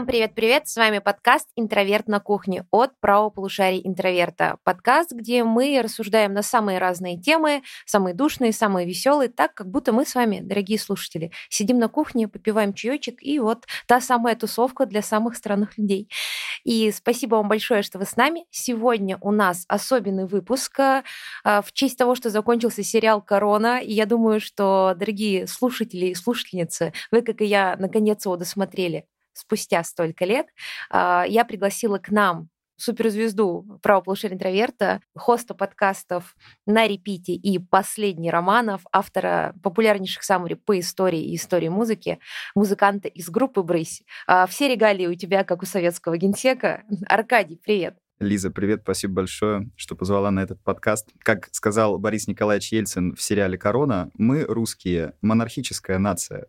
Всем привет-привет! С вами подкаст «Интроверт на кухне» от правополушария интроверта. Подкаст, где мы рассуждаем на самые разные темы, самые душные, самые веселые, так, как будто мы с вами, дорогие слушатели, сидим на кухне, попиваем чаечек, и вот та самая тусовка для самых странных людей. И спасибо вам большое, что вы с нами. Сегодня у нас особенный выпуск а, в честь того, что закончился сериал «Корона», и я думаю, что, дорогие слушатели и слушательницы, вы, как и я, наконец его досмотрели спустя столько лет, а, я пригласила к нам суперзвезду правополушария интроверта, хоста подкастов «На репите» и «Последний романов», автора популярнейших саммари по истории и истории музыки, музыканта из группы «Брысь». А, все регалии у тебя, как у советского генсека. Аркадий, привет. Лиза, привет, спасибо большое, что позвала на этот подкаст. Как сказал Борис Николаевич Ельцин в сериале «Корона», мы, русские, монархическая нация,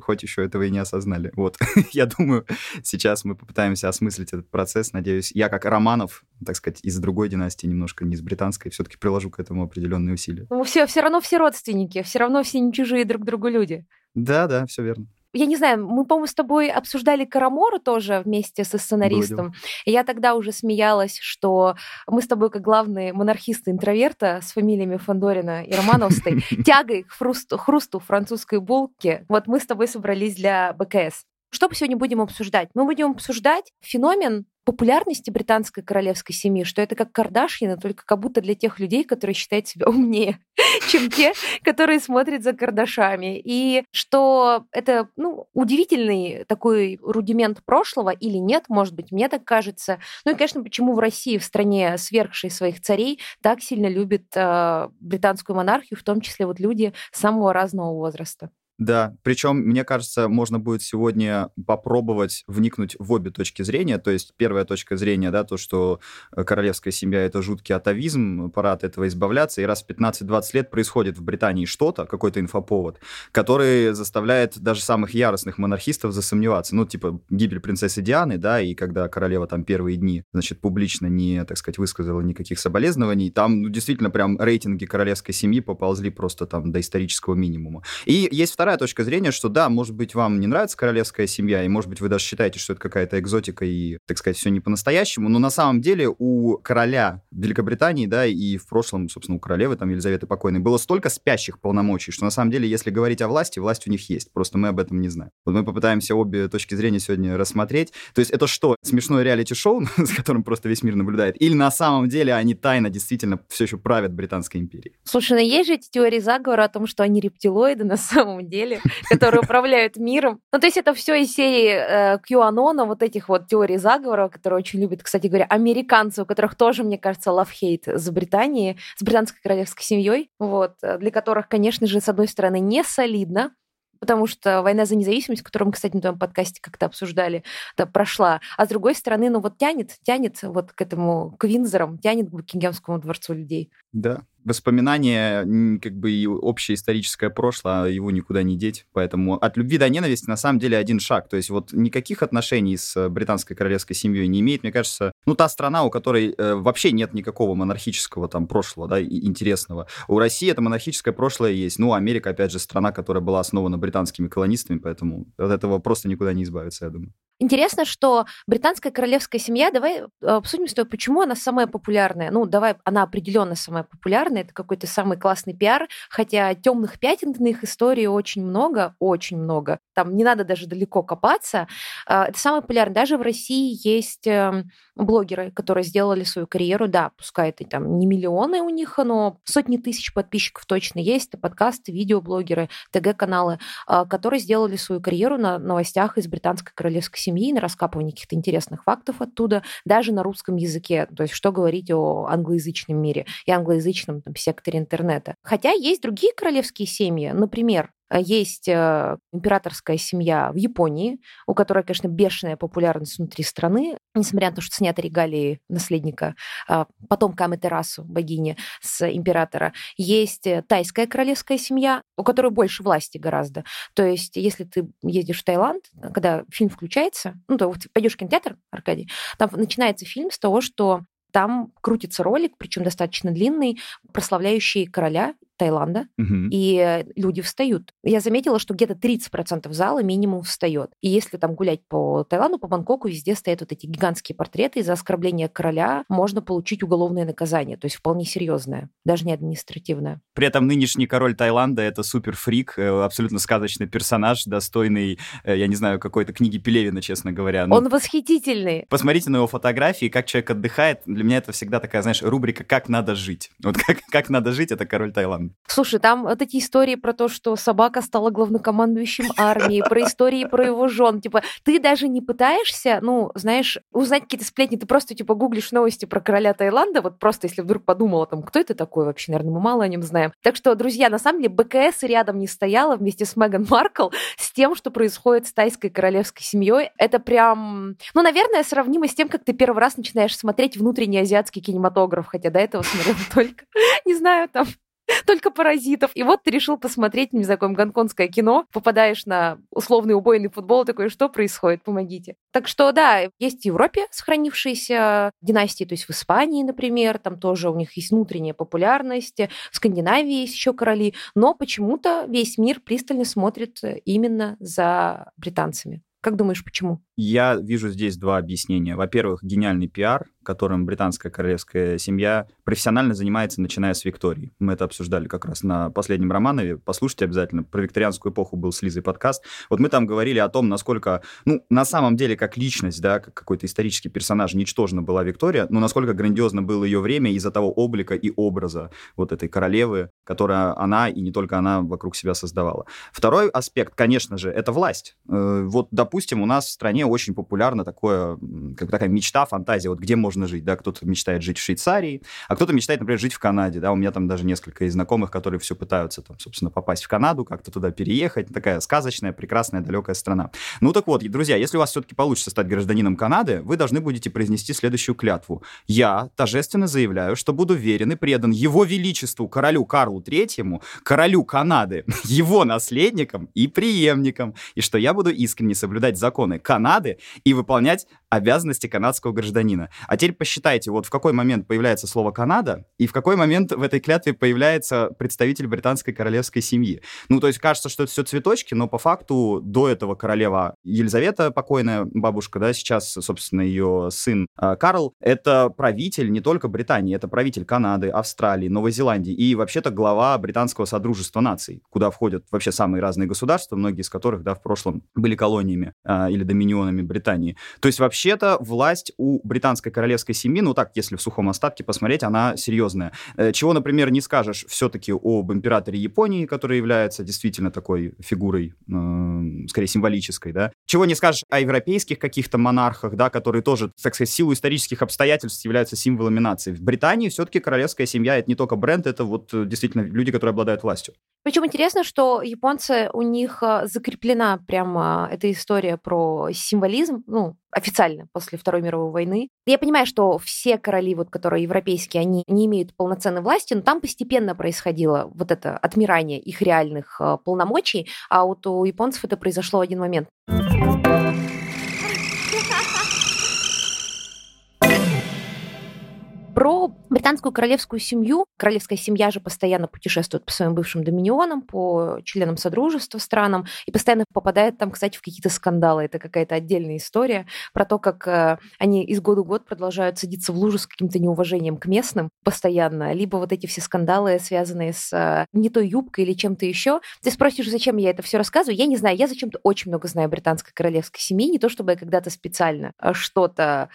хоть еще этого и не осознали. Вот, я думаю, сейчас мы попытаемся осмыслить этот процесс. Надеюсь, я как Романов, так сказать, из другой династии, немножко не из британской, все-таки приложу к этому определенные усилия. Ну, все, все равно все родственники, все равно все не чужие друг другу люди. Да, да, все верно я не знаю, мы, по-моему, с тобой обсуждали Карамору тоже вместе со сценаристом. И я тогда уже смеялась, что мы с тобой, как главные монархисты интроверта с фамилиями Фандорина и Романовской, тягой к хрусту, хрусту французской булки, вот мы с тобой собрались для БКС. Что мы сегодня будем обсуждать? Мы будем обсуждать феномен популярности британской королевской семьи, что это как Кардашьяна, только как будто для тех людей, которые считают себя умнее, чем те, которые смотрят за Кардашами. И что это ну, удивительный такой рудимент прошлого или нет, может быть, мне так кажется. Ну и, конечно, почему в России, в стране, сверхшей своих царей, так сильно любят э, британскую монархию, в том числе вот люди самого разного возраста. Да, причем, мне кажется, можно будет сегодня попробовать вникнуть в обе точки зрения. То есть первая точка зрения, да, то, что э, королевская семья — это жуткий атовизм, пора от этого избавляться, и раз в 15-20 лет происходит в Британии что-то, какой-то инфоповод, который заставляет даже самых яростных монархистов засомневаться. Ну, типа гибель принцессы Дианы, да, и когда королева там первые дни, значит, публично не, так сказать, высказала никаких соболезнований, там ну, действительно прям рейтинги королевской семьи поползли просто там до исторического минимума. И есть вторая вторая точка зрения, что да, может быть, вам не нравится королевская семья, и, может быть, вы даже считаете, что это какая-то экзотика и, так сказать, все не по-настоящему, но на самом деле у короля Великобритании, да, и в прошлом, собственно, у королевы, там, Елизаветы Покойной, было столько спящих полномочий, что на самом деле, если говорить о власти, власть у них есть, просто мы об этом не знаем. Вот мы попытаемся обе точки зрения сегодня рассмотреть. То есть это что, смешное реалити-шоу, с которым просто весь мир наблюдает, или на самом деле они тайно действительно все еще правят Британской империей? Слушай, ну есть же эти теории заговора о том, что они рептилоиды на самом деле, которые управляют миром. Ну, то есть это все из серии э, вот этих вот теорий заговора, которые очень любят, кстати говоря, американцы, у которых тоже, мне кажется, love-hate с Британией, с британской королевской семьей, вот, э, для которых, конечно же, с одной стороны, не солидно, потому что война за независимость, которую мы, кстати, на твоем подкасте как-то обсуждали, да, прошла. А с другой стороны, ну вот тянет, тянет вот к этому, к Винзорам, тянет к Букингемскому дворцу людей. Да, воспоминания, как бы и общее историческое прошлое, а его никуда не деть. Поэтому от любви до ненависти на самом деле один шаг. То есть вот никаких отношений с британской королевской семьей не имеет. Мне кажется, ну та страна, у которой э, вообще нет никакого монархического там прошлого, да, интересного. У России это монархическое прошлое есть. Ну, Америка, опять же, страна, которая была основана британскими колонистами, поэтому от этого просто никуда не избавиться, я думаю. Интересно, что британская королевская семья, давай э, обсудим с тобой, почему она самая популярная. Ну, давай, она определенно самая популярная, это какой-то самый классный пиар, хотя темных пятен на их истории очень много, очень много. Там не надо даже далеко копаться. А, это самое популярное. Даже в России есть эм, блогеры, которые сделали свою карьеру, да, пускай это там не миллионы у них, но сотни тысяч подписчиков точно есть, это подкасты, видеоблогеры, ТГ-каналы, а, которые сделали свою карьеру на новостях из британской королевской семьи, на раскапывании каких-то интересных фактов оттуда, даже на русском языке, то есть что говорить о англоязычном мире и англоязычном там, секторе интернета. Хотя есть другие королевские семьи, например, есть э, императорская семья в Японии, у которой, конечно, бешеная популярность внутри страны, несмотря на то, что сняты регалии наследника, а, потомка Аматерасу, богини с императора. Есть э, тайская королевская семья, у которой больше власти гораздо. То есть, если ты едешь в Таиланд, когда фильм включается, ну, то вот пойдешь в кинотеатр, Аркадий, там начинается фильм с того, что там крутится ролик, причем достаточно длинный, прославляющий короля Таиланда, Мгм. и люди встают. Я заметила, что где-то 30% зала минимум встает. И если там гулять по Таиланду, по Бангкоку, везде стоят вот эти гигантские портреты, и за оскорбление короля можно получить уголовное наказание, то есть вполне серьезное, даже не административное. При этом нынешний король Таиланда — это суперфрик, э, абсолютно сказочный персонаж, достойный, э, я не знаю, какой-то книги Пелевина, честно говоря. Ну, Он восхитительный. Посмотрите на его фотографии, как человек отдыхает. Для меня это всегда такая, знаешь, рубрика «Как надо жить». Вот как, как надо жить — это король Таиланда. Слушай, там вот эти истории про то, что собака стала главнокомандующим армии, про истории про его жен. Типа, ты даже не пытаешься, ну, знаешь, узнать какие-то сплетни, ты просто, типа, гуглишь новости про короля Таиланда, вот просто, если вдруг подумала, там, кто это такой вообще, наверное, мы мало о нем знаем. Так что, друзья, на самом деле, БКС рядом не стояла вместе с Меган Маркл с тем, что происходит с тайской королевской семьей. Это прям, ну, наверное, сравнимо с тем, как ты первый раз начинаешь смотреть внутренний азиатский кинематограф, хотя до этого смотрела только, не знаю, там, только паразитов. И вот ты решил посмотреть, не знаю, гонконгское кино, попадаешь на условный убойный футбол, такой, что происходит, помогите. Так что, да, есть в Европе сохранившиеся династии, то есть в Испании, например, там тоже у них есть внутренняя популярность, в Скандинавии есть еще короли, но почему-то весь мир пристально смотрит именно за британцами. Как думаешь, почему? Я вижу здесь два объяснения. Во-первых, гениальный пиар, которым британская королевская семья профессионально занимается, начиная с Виктории. Мы это обсуждали как раз на последнем Романове. Послушайте обязательно. Про викторианскую эпоху был с Лизой подкаст. Вот мы там говорили о том, насколько, ну, на самом деле, как личность, да, как какой-то исторический персонаж, ничтожна была Виктория, но насколько грандиозно было ее время из-за того облика и образа вот этой королевы, которая она и не только она вокруг себя создавала. Второй аспект, конечно же, это власть. Э, Вот, допустим, у нас в стране очень популярна такое, как такая мечта, фантазия, вот где можно жить, да, кто-то мечтает жить в Швейцарии, а кто-то мечтает, например, жить в Канаде, да, у меня там даже несколько из знакомых, которые все пытаются, там, собственно, попасть в Канаду, как-то туда переехать, такая сказочная, прекрасная, далекая страна. Ну так вот, друзья, если у вас все-таки получится стать гражданином Канады, вы должны будете произнести следующую клятву. Я торжественно заявляю, что буду верен и предан его величеству королю Карлу Третьему, королю Канады, его наследникам и преемникам, и что я буду искренне соблюдать законы Канады и выполнять обязанности канадского гражданина. А теперь посчитайте, вот в какой момент появляется слово «Канада» и в какой момент в этой клятве появляется представитель британской королевской семьи. Ну, то есть кажется, что это все цветочки, но по факту до этого королева Елизавета, покойная бабушка, да, сейчас, собственно, ее сын э, Карл, это правитель не только Британии, это правитель Канады, Австралии, Новой Зеландии и вообще-то глава британского содружества наций, куда входят вообще самые разные государства, многие из которых, да, в прошлом были колониями э, или доминионами Британии. То есть вообще-то власть у британской королевской семьи, ну так, если в сухом остатке посмотреть, она серьезная. Э, Чего, например, не скажешь все-таки об императоре Японии, который является действительно такой фигурой, э, скорее символической, да. Чего не скажешь о европейских каких-то монархах, да, которые тоже, так сказать, силу исторических обстоятельств являются символами нации. В Британии все-таки королевская семья это не только бренд, это вот э, действительно люди, которые обладают властью. Причем интересно, что японцы, у них а, закреплена прямо эта история про символизм, ну, официально после Второй мировой войны. Я понимаю, что все короли, вот, которые европейские, они не имеют полноценной власти, но там постепенно происходило вот это отмирание их реальных а, полномочий, а вот у японцев это произошло в один момент. Про британскую королевскую семью. Королевская семья же постоянно путешествует по своим бывшим доминионам, по членам Содружества странам, и постоянно попадает там, кстати, в какие-то скандалы. Это какая-то отдельная история про то, как э, они из года в год продолжают садиться в лужу с каким-то неуважением к местным постоянно, либо вот эти все скандалы, связанные с э, не той юбкой или чем-то еще. Ты спросишь, зачем я это все рассказываю? Я не знаю, я зачем-то очень много знаю британской королевской семьи, не то чтобы я когда-то специально э, что-то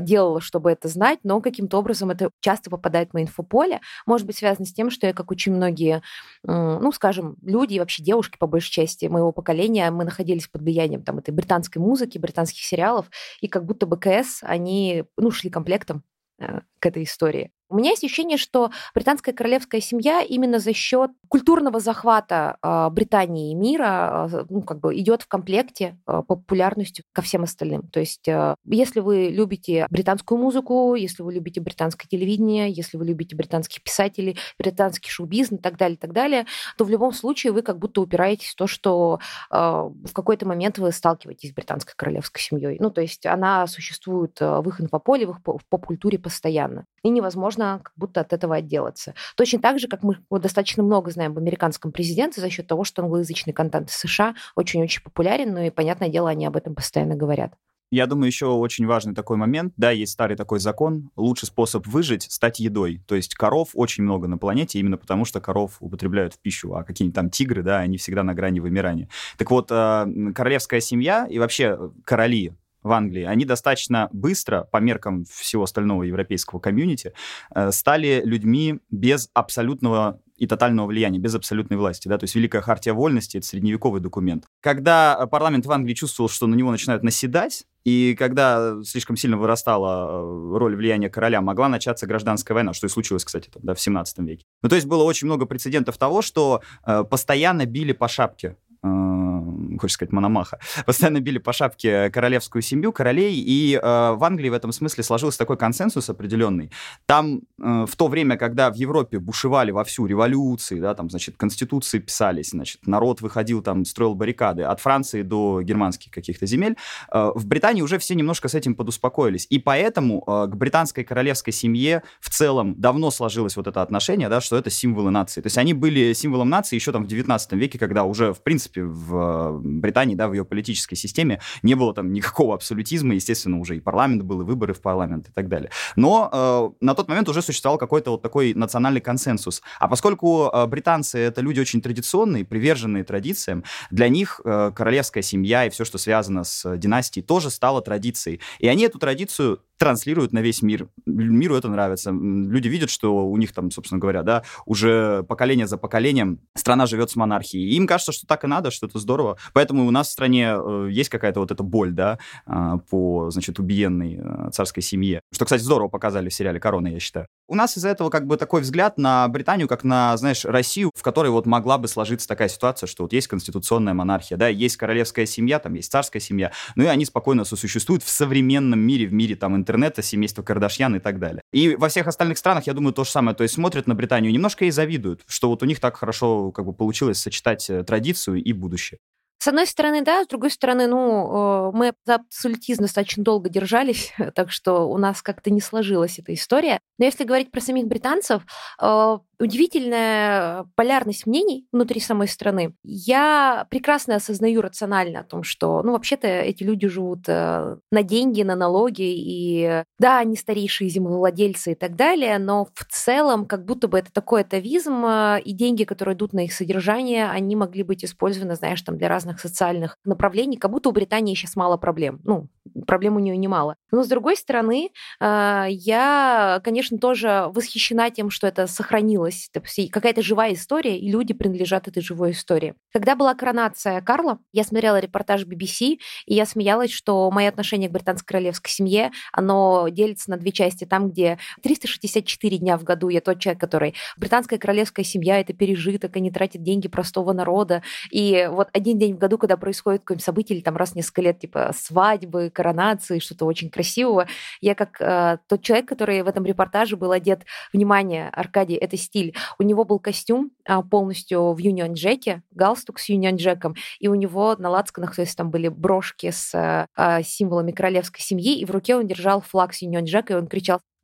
делала, чтобы это знать, но каким-то образом это часто попадает в мое инфополе. Может быть, связано с тем, что я, как очень многие, ну, скажем, люди и вообще девушки, по большей части моего поколения, мы находились под влиянием там, этой британской музыки, британских сериалов, и как будто БКС, они, ну, шли комплектом э, к этой истории. У меня есть ощущение, что британская королевская семья именно за счет культурного захвата э, Британии и мира э, ну, как бы идет в комплекте э, по популярности ко всем остальным. То есть, если вы любите британскую музыку, если вы любите британское телевидение, если вы любите британских писателей, британский шоу-бизнес и так далее, и так далее, то в любом случае вы как будто упираетесь в то, что в какой-то момент вы сталкиваетесь с британской королевской семьей. Ну, то есть она существует в их инфополе, в их поп-культуре постоянно. И невозможно сложно как будто от этого отделаться. Точно так же, как мы достаточно много знаем об американском президенте за счет того, что англоязычный контент США очень-очень популярен, ну и, понятное дело, они об этом постоянно говорят. Я думаю, еще очень важный такой момент. Да, есть старый такой закон. Лучший способ выжить — стать едой. То есть коров очень много на планете, именно потому что коров употребляют в пищу. А какие-нибудь там тигры, да, они всегда на грани вымирания. Так вот, э, королевская семья и вообще короли в Англии, они достаточно быстро, по меркам всего остального европейского комьюнити, э, стали людьми без абсолютного и тотального влияния, без абсолютной власти. Да? То есть Великая Хартия Вольности — это средневековый документ. Когда парламент в Англии чувствовал, что на него начинают наседать, и когда слишком сильно вырастала э, роль влияния короля, могла начаться гражданская война, что и случилось, кстати, там, да, в 17 веке. Ну, то есть было очень много прецедентов того, что э, постоянно били по шапке э, хочешь сказать, Мономаха, постоянно били по шапке королевскую семью, королей, и э, в Англии в этом смысле сложился такой консенсус определенный. Там э, в то время, когда в Европе бушевали вовсю революции, да, там, значит, конституции писались, значит, народ выходил там, строил баррикады от Франции до германских каких-то земель, э, в Британии уже все немножко с этим подуспокоились. И поэтому э, к британской королевской семье в целом давно сложилось вот это отношение, да, что это символы нации. То есть они были символом нации еще там в 19 веке, когда уже, в принципе, в Британии, да, в ее политической системе не было там никакого абсолютизма, естественно, уже и парламент был, и выборы в парламент и так далее. Но э, на тот момент уже существовал какой-то вот такой национальный консенсус. А поскольку э, британцы это люди очень традиционные, приверженные традициям, для них э, королевская семья и все, что связано с династией, тоже стало традицией. И они эту традицию транслируют на весь мир. Миру это нравится. Люди видят, что у них там, собственно говоря, да, уже поколение за поколением страна живет с монархией. И им кажется, что так и надо, что это здорово. Поэтому у нас в стране э, есть какая-то вот эта боль, да, а, по, значит, убиенной э, царской семье. Что, кстати, здорово показали в сериале «Корона», я считаю. У нас из-за этого как бы такой взгляд на Британию, как на, знаешь, Россию, в которой вот могла бы сложиться такая ситуация, что вот есть конституционная монархия, да, есть королевская семья, там есть царская семья, ну и они спокойно сосуществуют в современном мире, в мире там интернета, семейства Кардашьян и так далее. И во всех остальных странах, я думаю, то же самое, то есть смотрят на Британию немножко и завидуют, что вот у них так хорошо как бы получилось сочетать э, традицию и будущее. С одной стороны, да, с другой стороны, ну, э, мы за абсолютизм достаточно долго держались, так что у нас как-то не сложилась эта история. Но если говорить про самих британцев, э, удивительная полярность мнений внутри самой страны. Я прекрасно осознаю рационально о том, что, ну, вообще-то эти люди живут э, на деньги, на налоги, и да, они старейшие землевладельцы и так далее, но в целом как будто бы это такой атовизм, и деньги, которые идут на их содержание, они могли быть использованы, знаешь, там для разных социальных направлений, как будто у Британии сейчас мало проблем. Ну, проблем у нее немало. Но, с другой стороны, э, я, конечно, тоже восхищена тем, что это сохранилось какая-то живая история, и люди принадлежат этой живой истории. Когда была коронация Карла, я смотрела репортаж BBC, и я смеялась, что мое отношение к британской королевской семье, оно делится на две части. Там, где 364 дня в году я тот человек, который... Британская королевская семья — это пережиток, они тратят деньги простого народа. И вот один день в году, когда происходит какое-нибудь событие, или там раз в несколько лет, типа свадьбы, коронации, что-то очень красивого, я как э, тот человек, который в этом репортаже был одет, внимание, Аркадий, это стиль. У него был костюм а, полностью в Юнион Джеке, галстук с Юнион Джеком, и у него на лацканах, то есть там были брошки с а, символами королевской семьи, и в руке он держал флаг с Юнион Джека, и он кричал э,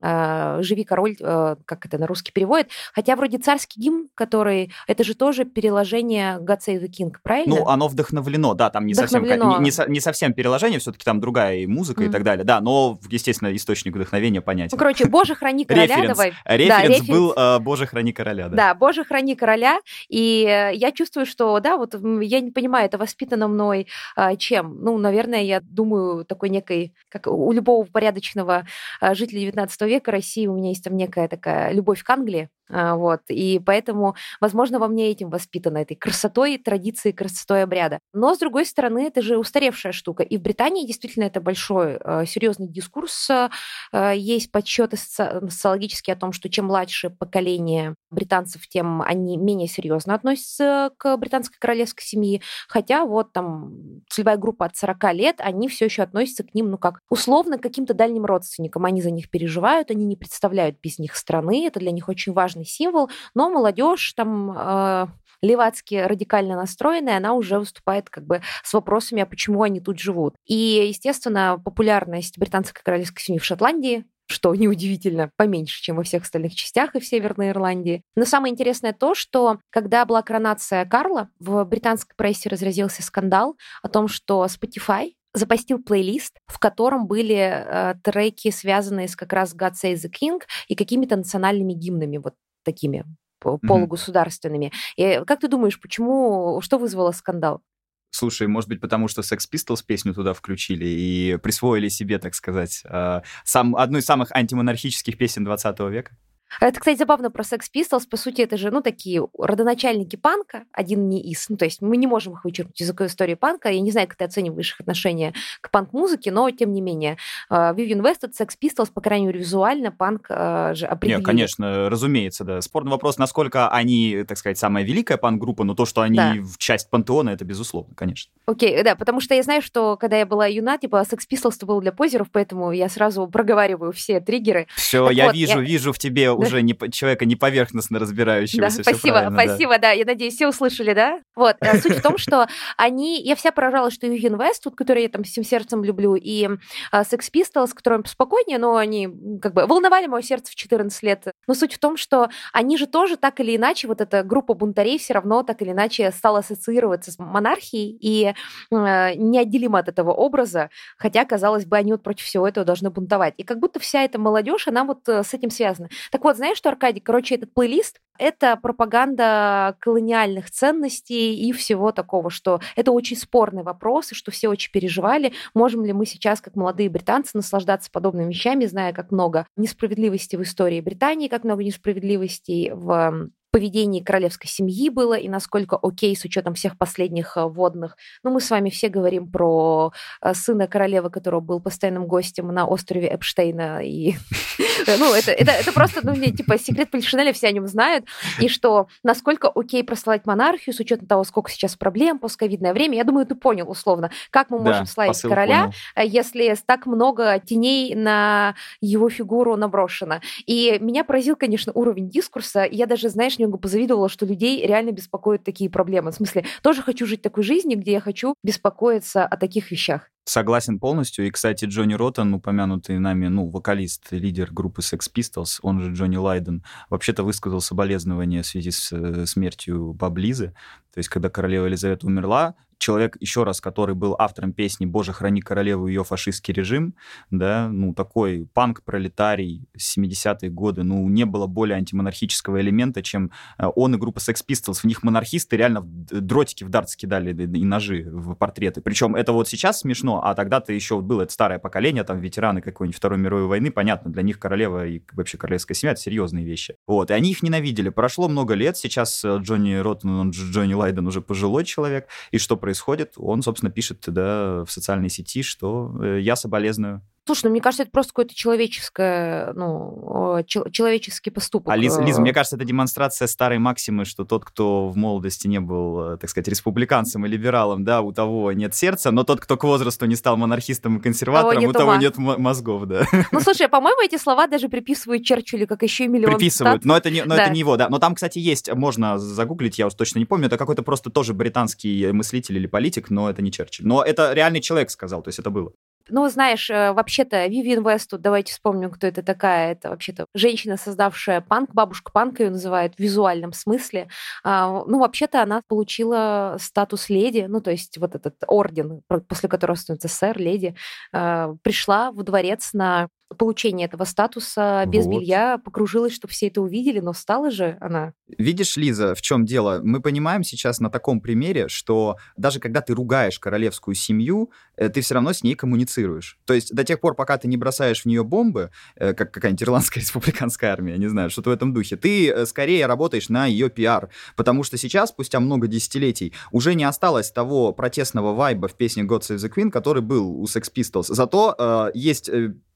«Живи, король», э, как это на русский переводит. Хотя вроде царский гимн, который... Это же тоже переложение God Save the King, правильно? Ну, оно вдохновлено, да, там не, вдохновлено. Совсем, не, не, не совсем переложение, все-таки там другая и музыка mm. и так далее, да, но, естественно, источник вдохновения понятен. Ну, короче, «Боже, храни короля», давай. Референс был э, «Боже, храни короля», да. Да, «Боже, храни короля», и э, я чувствую, что, да, вот я не понимаю, это воспитано мной э, чем? Ну, наверное, я думаю, такой некой, как у любого порядочного жителя 19 века, века России у меня есть там некая такая любовь к Англии, вот. И поэтому, возможно, во мне этим воспитана, этой красотой, традицией, красотой обряда. Но, с другой стороны, это же устаревшая штука. И в Британии действительно это большой, э, серьезный дискурс. Э, есть подсчеты социологические о том, что чем младше поколение британцев, тем они менее серьезно относятся к британской королевской семье. Хотя вот там целевая группа от 40 лет, они все еще относятся к ним, ну как, условно, каким-то дальним родственникам. Они за них переживают, они не представляют без них страны. Это для них очень важно важный символ, но молодежь там э, левацки радикально настроенная, она уже выступает как бы с вопросами, а почему они тут живут. И, естественно, популярность британской королевской семьи в Шотландии что неудивительно, поменьше, чем во всех остальных частях и в Северной Ирландии. Но самое интересное то, что когда была коронация Карла, в британской прессе разразился скандал о том, что Spotify запостил плейлист, в котором были э, треки, связанные с как раз God Save the King и какими-то национальными гимнами, вот такими полугосударственными. И как ты думаешь, почему, что вызвало скандал? Слушай, может быть, потому что Sex Pistols песню туда включили и присвоили себе, так сказать, э, сам, одну из самых антимонархических песен 20 века? Это, кстати, забавно про Sex Pistols. По сути, это же, ну, такие родоначальники панка, один не из. Ну, то есть мы не можем их вычеркнуть из истории панка. Я не знаю, как ты оцениваешь их отношение к панк-музыке, но, тем не менее, Vivian West, Sex Pistols, по крайней мере, визуально панк а, же определили. Нет, конечно, разумеется, да. Спорный вопрос, насколько они, так сказать, самая великая панк-группа, но то, что они да. в часть пантеона, это безусловно, конечно. Окей, да, потому что я знаю, что когда я была юна, типа, Sex Pistols было для позеров, поэтому я сразу проговариваю все триггеры. Все, я вот, вижу, я... вижу в тебе уже не человека не поверхностно разбирающегося. Да, спасибо, спасибо, да. да. Я надеюсь, все услышали, да? Вот. Э, суть в том, что они... Я вся поражалась, что Юген Вест, тут, который я там всем сердцем люблю, и э, Sex Pistols, которым спокойнее, но они как бы волновали мое сердце в 14 лет. Но суть в том, что они же тоже так или иначе, вот эта группа бунтарей все равно так или иначе стала ассоциироваться с монархией и э, неотделимо от этого образа, хотя, казалось бы, они вот против всего этого должны бунтовать. И как будто вся эта молодежь, она вот э, с этим связана. Так вот, знаешь что, Аркадий, короче, этот плейлист — это пропаганда колониальных ценностей и всего такого, что это очень спорный вопрос, и что все очень переживали, можем ли мы сейчас, как молодые британцы, наслаждаться подобными вещами, зная, как много несправедливости в истории Британии, как много несправедливостей в поведении королевской семьи было и насколько окей с учетом всех последних э, водных. Ну, мы с вами все говорим про э, сына королевы, которого был постоянным гостем на острове Эпштейна. И, ну, это, это, это просто, ну, типа, секрет Польшинеля все о нем знают. И что насколько окей прославить монархию с учетом того, сколько сейчас проблем, постковидное время. Я думаю, ты понял условно, как мы можем да, славить короля, понял. Э, если так много теней на его фигуру наброшено. И меня поразил, конечно, уровень дискурса. Я даже, знаешь, немного позавидовала, что людей реально беспокоят такие проблемы. В смысле, тоже хочу жить такой жизнью, где я хочу беспокоиться о таких вещах. Согласен полностью. И, кстати, Джонни Роттон, упомянутый нами, ну, вокалист, лидер группы Sex Pistols, он же Джонни Лайден, вообще-то высказал соболезнования в связи с э, смертью Баблизы. То есть, когда королева Елизавета умерла, человек, еще раз, который был автором песни «Боже, храни королеву ее фашистский режим», да, ну, такой панк-пролетарий 70-е годы, ну, не было более антимонархического элемента, чем э, он и группа Sex Pistols. В них монархисты реально дротики в дартс кидали и ножи в портреты. Причем это вот сейчас смешно, а тогда-то еще было это старое поколение, там, ветераны какой-нибудь Второй мировой войны, понятно, для них королева и вообще королевская семья — это серьезные вещи. Вот, и они их ненавидели. Прошло много лет, сейчас э, Джонни Роттон, он Джонни Лайден уже пожилой человек, и что происходит? Он, собственно, пишет да, в социальной сети, что э, я соболезную Слушай, ну мне кажется, это просто какой-то человеческое, ну, человеческий поступок. А, Лиз, Лиз, мне кажется, это демонстрация старой максимы, что тот, кто в молодости не был, э, так сказать, республиканцем и либералом, да, у того нет сердца, но тот, кто к возрасту не стал монархистом и консерватором, того у того ума. нет мозгов, да. Ну, слушай, по-моему, эти слова даже приписывают Черчиллю, как еще и миллион Приписывают, цитат. но это не, но да. это не его, да. Но там, кстати, есть, можно загуглить, я уж точно не помню, это какой-то просто тоже британский мыслитель или политик, но это не Черчилль. Но это реальный человек сказал, то есть это было. Ну, знаешь, э, вообще-то Вивиан Весту, давайте вспомним, кто это такая. Это вообще-то женщина, создавшая панк, бабушка панка ее называют в визуальном смысле. А, ну, вообще-то она получила статус леди, ну, то есть вот этот орден, после которого становится сэр, леди, а, пришла в дворец на получения этого статуса без вот. белья покружилась, чтобы все это увидели, но стала же она. Видишь, Лиза, в чем дело? Мы понимаем сейчас на таком примере, что даже когда ты ругаешь королевскую семью, э, ты все равно с ней коммуницируешь. То есть до тех пор, пока ты не бросаешь в нее бомбы, э, как какая-нибудь ирландская республиканская армия, не знаю, что-то в этом духе, ты э, скорее работаешь на ее пиар. Потому что сейчас, спустя много десятилетий, уже не осталось того протестного вайба в песне God Save the Queen, который был у Sex Pistols. Зато э, есть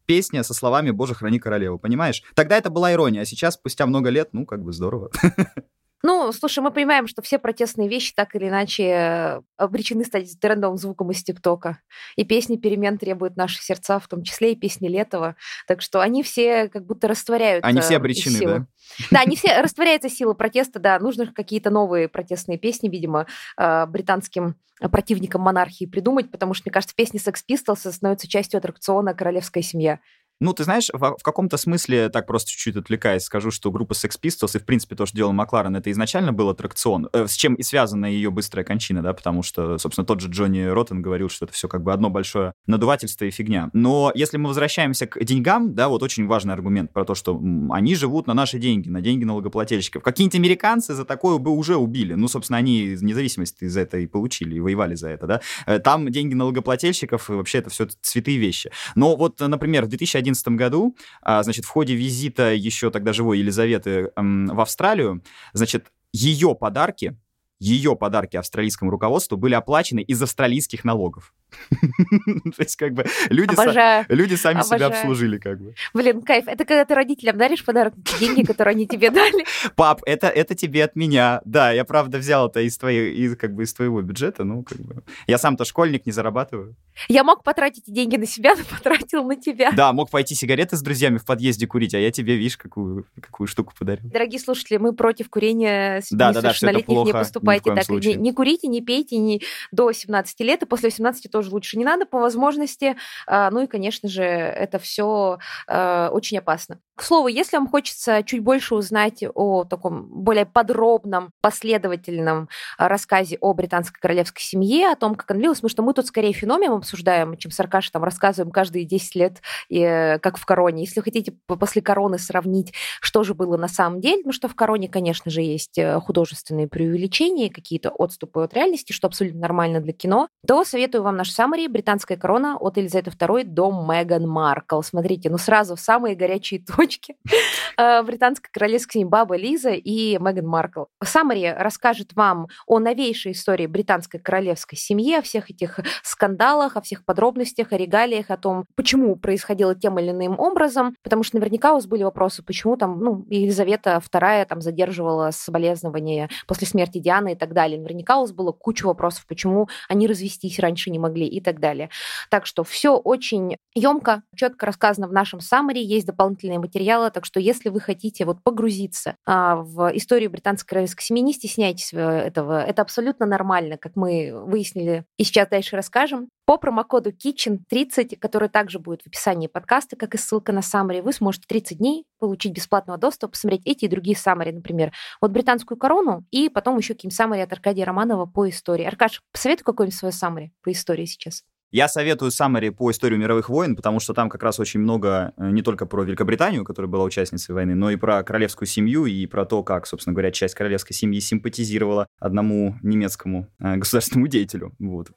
песня со словами «Боже, храни королеву», понимаешь? Тогда это была ирония, а сейчас, спустя много лет, ну, как бы здорово. Ну, слушай, мы понимаем, что все протестные вещи так или иначе э, обречены стать трендовым звуком из ТикТока. И песни перемен требуют наши сердца, в том числе и песни Летова. Так что они все как будто растворяются. Они все обречены, да? Да, они все растворяются сила протеста, да. Нужно какие-то новые протестные песни, видимо, э, британским противникам монархии придумать, потому что, мне кажется, песни Sex Pistols становятся частью аттракциона «Королевская семья». Ну, ты знаешь, в, в каком-то смысле, так просто чуть-чуть отвлекаясь, скажу, что группа Sex Pistols и, в принципе, то, что делал Макларен, это изначально был аттракцион, э, с чем и связана ее быстрая кончина, да, потому что, собственно, тот же Джонни Роттен говорил, что это все как бы одно большое надувательство и фигня. Но если мы возвращаемся к деньгам, да, вот очень важный аргумент про то, что они живут на наши деньги, на деньги налогоплательщиков. Какие-нибудь американцы за такое бы уже убили. Ну, собственно, они независимость из этого и получили, и воевали за это, да. Э, там деньги налогоплательщиков, и вообще это все святые вещи. Но вот, например, в 2011 году, а, значит, в ходе визита еще тогда живой Елизаветы в Австралию, значит, ее подарки, ее подарки австралийскому руководству были оплачены из австралийских налогов. То есть, как бы, люди, са- люди сами Обожаю. себя обслужили, как бы. Блин, кайф. Это когда ты родителям даришь подарок, деньги, которые они тебе дали. Пап, это, это тебе от меня. Да, я, правда, взял это из, твоей, из, как бы, из твоего бюджета, ну, как бы. Я сам-то школьник, не зарабатываю. Я мог потратить деньги на себя, но потратил на тебя. Да, мог пойти сигареты с друзьями в подъезде курить, а я тебе, видишь, какую, какую штуку подарил. Дорогие слушатели, мы против курения да, да, да, не поступайте так. Не, не курите, не пейте не до 17 лет, и после 18 тоже лучше не надо по возможности. А, ну и, конечно же, это все а, очень опасно. К слову, если вам хочется чуть больше узнать о таком более подробном, последовательном рассказе о британской королевской семье, о том, как она длилась, потому что мы тут скорее феномен обсуждаем, чем с Аркашей там рассказываем каждые 10 лет, и, как в короне. Если хотите после короны сравнить, что же было на самом деле, ну что в короне, конечно же, есть э, художественные преувеличения, какие-то отступы от реальности, что абсолютно нормально для кино, то советую вам наш саммари «Британская корона» от Елизаветы II до Меган Маркл. Смотрите, ну сразу в самые горячие точки дочки э, британской королевской Баба Лиза и Меган Маркл. Саммари расскажет вам о новейшей истории британской королевской семьи, о всех этих скандалах, о всех подробностях, о регалиях, о том, почему происходило тем или иным образом, потому что наверняка у вас были вопросы, почему там, ну, Елизавета II там задерживала соболезнования после смерти Дианы и так далее. Наверняка у вас было куча вопросов, почему они развестись раньше не могли и так далее. Так что все очень емко, четко рассказано в нашем саммари, есть дополнительные материалы материала, так что если вы хотите вот погрузиться а, в историю британской королевской семьи, не стесняйтесь этого. Это абсолютно нормально, как мы выяснили и сейчас дальше расскажем. По промокоду KITCHEN30, который также будет в описании подкаста, как и ссылка на саммари, вы сможете 30 дней получить бесплатного доступа, посмотреть эти и другие саммари, например, вот британскую корону и потом еще какие-нибудь саммари от Аркадия Романова по истории. Аркаш, посоветуй какой-нибудь свой саммари по истории сейчас. Я советую Саммари по историю мировых войн, потому что там как раз очень много э, не только про Великобританию, которая была участницей войны, но и про королевскую семью и про то, как, собственно говоря, часть королевской семьи симпатизировала одному немецкому э, государственному деятелю. Вот.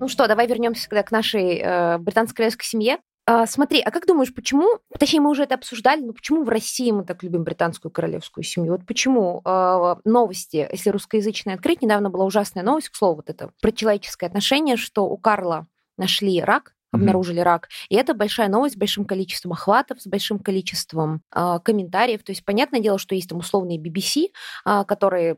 Ну что, давай вернемся к нашей э, британской королевской семье. А, смотри, а как думаешь, почему, точнее, мы уже это обсуждали, но почему в России мы так любим британскую королевскую семью? Вот почему э, новости, если русскоязычные открыть, недавно была ужасная новость, к слову, вот это про человеческое отношение, что у Карла нашли рак, обнаружили mm-hmm. рак. И это большая новость с большим количеством охватов, с большим количеством э, комментариев. То есть, понятное дело, что есть там условные BBC, э, которые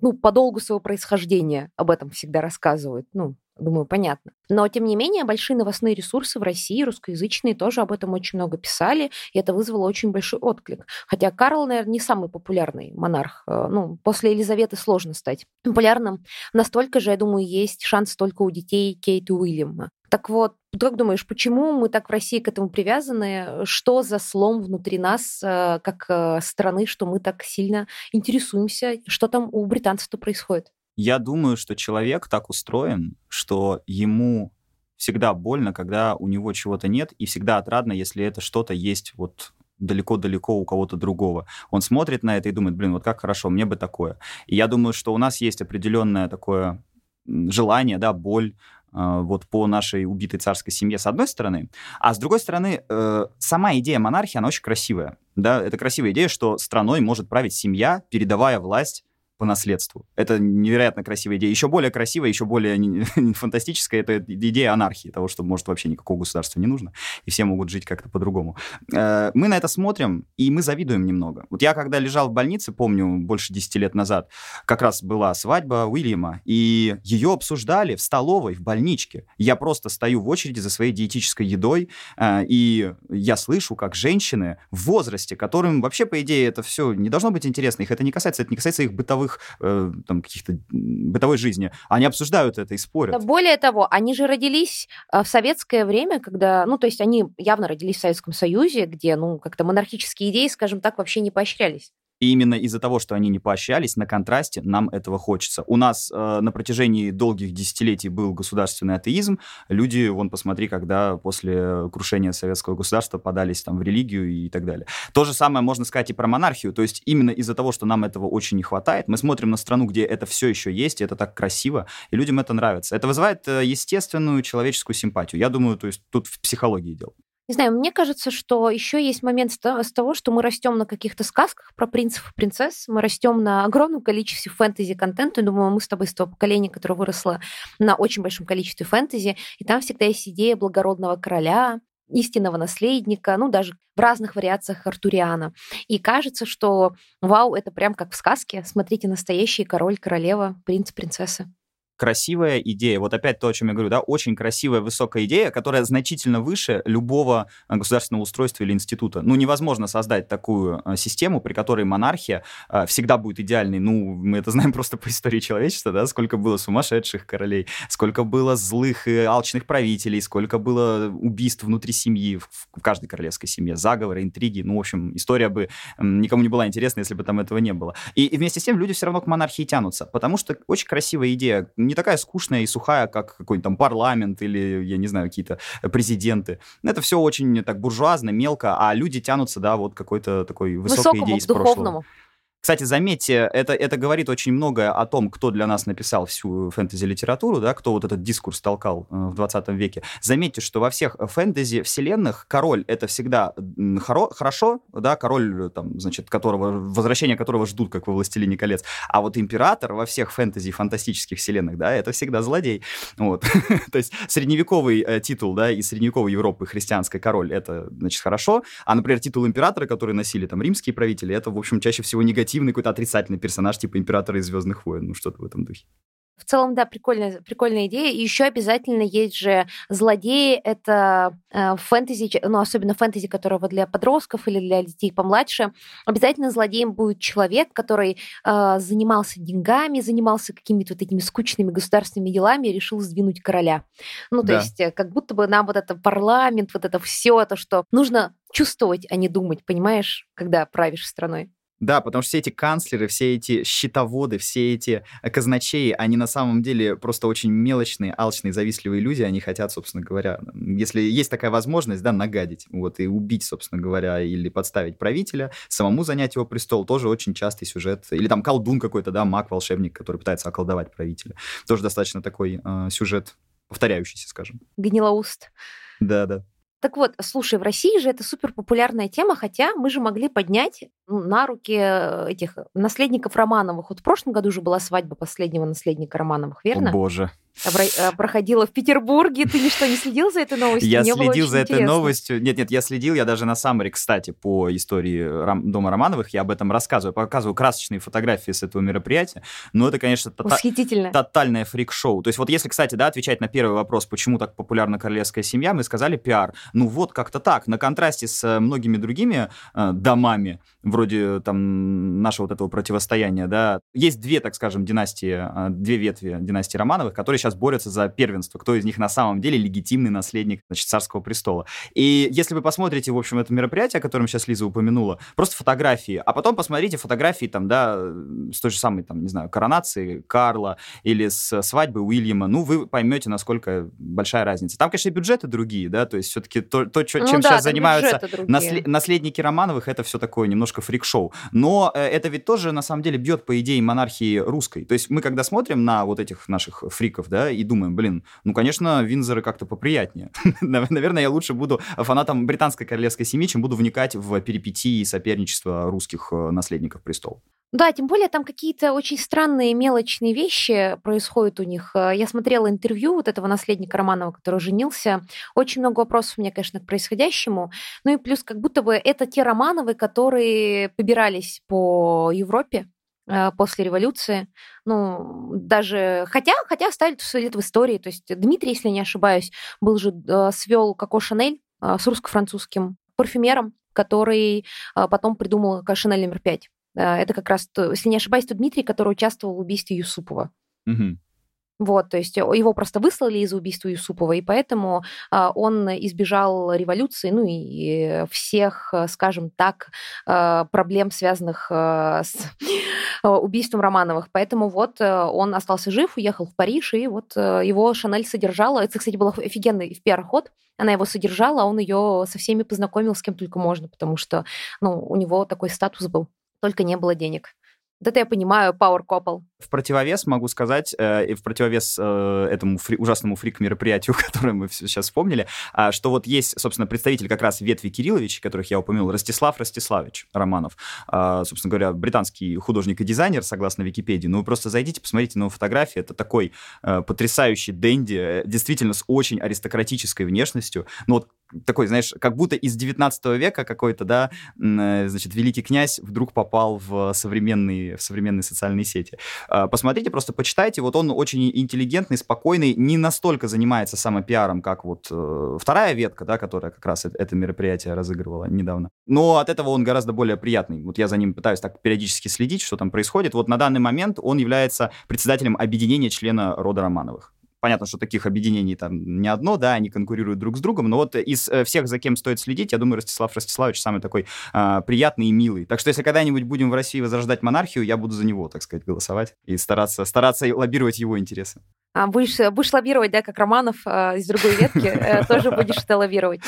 ну, по долгу своего происхождения об этом всегда рассказывают. Ну, Думаю, понятно. Но, тем не менее, большие новостные ресурсы в России, русскоязычные, тоже об этом очень много писали, и это вызвало очень большой отклик. Хотя Карл, наверное, не самый популярный монарх. Э, ну, после Елизаветы сложно стать популярным. Настолько же, я думаю, есть шанс только у детей Кейт Уильяма. Так вот, как думаешь, почему мы так в России к этому привязаны? Что за слом внутри нас, э, как э, страны, что мы так сильно интересуемся? Что там у британцев-то происходит? Я думаю, что человек так устроен, что ему всегда больно, когда у него чего-то нет, и всегда отрадно, если это что-то есть вот далеко-далеко у кого-то другого. Он смотрит на это и думает, блин, вот как хорошо, мне бы такое. И я думаю, что у нас есть определенное такое желание, да, боль, э, вот по нашей убитой царской семье с одной стороны, а с другой стороны э, сама идея монархии она очень красивая, да, это красивая идея, что страной может править семья, передавая власть по наследству. Это невероятно красивая идея. Еще более красивая, еще более фантастическая это идея анархии, того, что, может, вообще никакого государства не нужно, и все могут жить как-то по-другому. Э, мы на это смотрим, и мы завидуем немного. Вот я, когда лежал в больнице, помню, больше 10 лет назад, как раз была свадьба Уильяма, и ее обсуждали в столовой, в больничке. Я просто стою в очереди за своей диетической едой, э, и я слышу, как женщины в возрасте, которым вообще, по идее, это все не должно быть интересно, их это не касается, это не касается их бытовых бытовых э, там каких-то бытовой жизни. Они обсуждают это и спорят. Да, более того, они же родились э, в советское время, когда, ну, то есть они явно родились в Советском Союзе, где, ну, как-то монархические идеи, скажем так, вообще не поощрялись. И именно из-за того, что они не поощрялись, на контрасте нам этого хочется. У нас э, на протяжении долгих десятилетий был государственный атеизм. Люди, вон, посмотри, когда после крушения советского государства подались там в религию и так далее. То же самое можно сказать и про монархию. То есть именно из-за того, что нам этого очень не хватает, мы смотрим на страну, где это все еще есть, и это так красиво, и людям это нравится. Это вызывает э, естественную человеческую симпатию. Я думаю, то есть тут в психологии дело. Не знаю, мне кажется, что еще есть момент с того, что мы растем на каких-то сказках про принцев и принцесс, мы растем на огромном количестве фэнтези-контента. Думаю, мы с тобой с того поколения, которое выросло на очень большом количестве фэнтези, и там всегда есть идея благородного короля, истинного наследника, ну, даже в разных вариациях Артуриана. И кажется, что вау, это прям как в сказке. Смотрите, настоящий король, королева, принц, принцесса красивая идея. Вот опять то, о чем я говорю, да, очень красивая, высокая идея, которая значительно выше любого э, государственного устройства или института. Ну, невозможно создать такую э, систему, при которой монархия э, всегда будет идеальной. Ну, мы это знаем просто по истории человечества, да, сколько было сумасшедших королей, сколько было злых и алчных правителей, сколько было убийств внутри семьи, в каждой королевской семье, заговоры, интриги. Ну, в общем, история бы никому не была интересна, если бы там этого не было. И, и вместе с тем люди все равно к монархии тянутся, потому что очень красивая идея не такая скучная и сухая, как какой-нибудь там парламент или, я не знаю, какие-то президенты. Это все очень так буржуазно, мелко, а люди тянутся, да, вот какой-то такой высокой Высокому, идеей из духовному. прошлого. Кстати, заметьте, это, это говорит очень многое о том, кто для нас написал всю фэнтези-литературу, да, кто вот этот дискурс толкал э, в 20 веке. Заметьте, что во всех фэнтези-вселенных король — это всегда хоро- хорошо, да, король, там, значит, которого, возвращение которого ждут, как во «Властелине колец». А вот император во всех фэнтези-фантастических вселенных, да, это всегда злодей. Вот. То есть средневековый э, титул, да, из средневековой Европы христианской король — это, значит, хорошо. А, например, титул императора, который носили там римские правители, это, в общем, чаще всего негатив негативный какой-то отрицательный персонаж, типа императора из Звездных войн, ну что-то в этом духе. В целом, да, прикольная, прикольная идея. И еще обязательно есть же злодеи. Это э, фэнтези, ну, особенно фэнтези, которого для подростков или для детей помладше. Обязательно злодеем будет человек, который э, занимался деньгами, занимался какими-то вот этими скучными государственными делами и решил сдвинуть короля. Ну, то да. есть, э, как будто бы нам вот это парламент, вот это все, то, что нужно чувствовать, а не думать, понимаешь, когда правишь страной. Да, потому что все эти канцлеры, все эти счетоводы, все эти э, казначеи, они на самом деле просто очень мелочные, алчные, завистливые люди. Они хотят, собственно говоря, если есть такая возможность, да, нагадить, вот, и убить, собственно говоря, или подставить правителя, самому занять его престол, тоже очень частый сюжет. Или там колдун какой-то, да, маг-волшебник, который пытается околдовать правителя. Тоже достаточно такой э, сюжет повторяющийся, скажем. Гнилоуст. Да, да. Так вот, слушай, в России же это супер популярная тема, хотя мы же могли поднять на руки э, этих наследников Романовых. Вот в прошлом году же была свадьба последнего наследника Романовых, верно? О, боже. Э, проходила в Петербурге. Ты ничто не следил за этой новостью? Я Мне следил за этой новостью. Нет, нет, я следил, я даже на Саммере, кстати, по истории Рам... Дома Романовых, я об этом рассказываю, показываю красочные фотографии с этого мероприятия. Но это, конечно. Восхитительно. тотальное фрик-шоу. То есть вот если, кстати, да, отвечать на первый вопрос, почему так популярна королевская семья, мы сказали пиар. Ну вот как-то так. На контрасте с э, многими другими э, домами, вроде там нашего вот этого противостояния, да, есть две, так скажем, династии, э, две ветви династии Романовых, которые сейчас борются за первенство, кто из них на самом деле легитимный наследник значит, царского престола. И если вы посмотрите, в общем, это мероприятие, о котором сейчас Лиза упомянула, просто фотографии, а потом посмотрите фотографии там, да, с той же самой, там, не знаю, коронации Карла или с свадьбы Уильяма, ну, вы поймете, насколько большая разница. Там, конечно, и бюджеты другие, да, то есть все-таки то, то чем ну, да, сейчас занимаются наслед... наследники Романовых, это все такое немножко фрик-шоу. Но э, это ведь тоже, на самом деле, бьет по идее монархии русской. То есть мы, когда смотрим на вот этих наших фриков, да, и думаем, блин, ну, конечно, Винзоры как-то поприятнее. Наверное, я лучше буду фанатом британской королевской семьи, чем буду вникать в перипетии и соперничество русских э, наследников престола. Да, тем более там какие-то очень странные мелочные вещи происходят у них. Э, я смотрела интервью вот этого наследника Романова, который женился. Очень много вопросов у меня, конечно, к происходящему. Ну и плюс как будто бы это те Романовы, которые побирались по Европе, Э, после революции. Ну, даже... Хотя, хотя оставили след в истории. То есть Дмитрий, если не ошибаюсь, был же... Э, свел Коко Шанель с русско-французским парфюмером, который потом придумал Шанель номер пять. Это как раз, если не ошибаюсь, то Дмитрий, который участвовал в убийстве Юсупова. Мгм. Вот, то есть его просто выслали из-за убийства Юсупова, и поэтому а, он избежал революции, ну и всех, а, скажем так, проблем, связанных с убийством Романовых. Поэтому вот он остался жив, уехал в Париж, и вот его Шанель содержала. Это, кстати, был офигенный в пиар-ход. Она его содержала, а он ее со всеми познакомил, с кем только можно, потому что ну, у него такой статус был, только не было денег. Вот это я понимаю, Power Couple. В противовес могу сказать, э, и в противовес э, этому фри, ужасному фрик-мероприятию, которое мы сейчас вспомнили, э, что вот есть, собственно, представитель как раз ветви Кириллович, которых я упомянул, Ростислав Ростиславич Романов, э, собственно говоря, британский художник и дизайнер, согласно Википедии. Ну, вы просто зайдите, посмотрите на его фотографии. Это такой э, потрясающий денди, э, действительно с очень аристократической внешностью. Ну, вот такой, знаешь, как будто из 19 века какой-то, да, э, значит, великий князь вдруг попал в современные, в современные социальные сети. А, посмотрите, просто почитайте, вот он очень интеллигентный, спокойный, не настолько занимается самопиаром, как вот э, вторая ветка, да, которая как раз это мероприятие разыгрывала недавно. Но от этого он гораздо более приятный. Вот я за ним пытаюсь так периодически следить, что там происходит. Вот на данный момент он является председателем объединения члена рода Романовых. Понятно, что таких объединений там не одно, да, они конкурируют друг с другом, но вот из э, всех, за кем стоит следить, я думаю, Ростислав Ростиславович самый такой э, приятный и милый. Так что если когда-нибудь будем в России возрождать монархию, я буду за него, так сказать, голосовать и стараться, стараться лоббировать его интересы. А будешь, будешь лоббировать, да, как Романов э, из другой ветки, э, тоже будешь это лоббировать.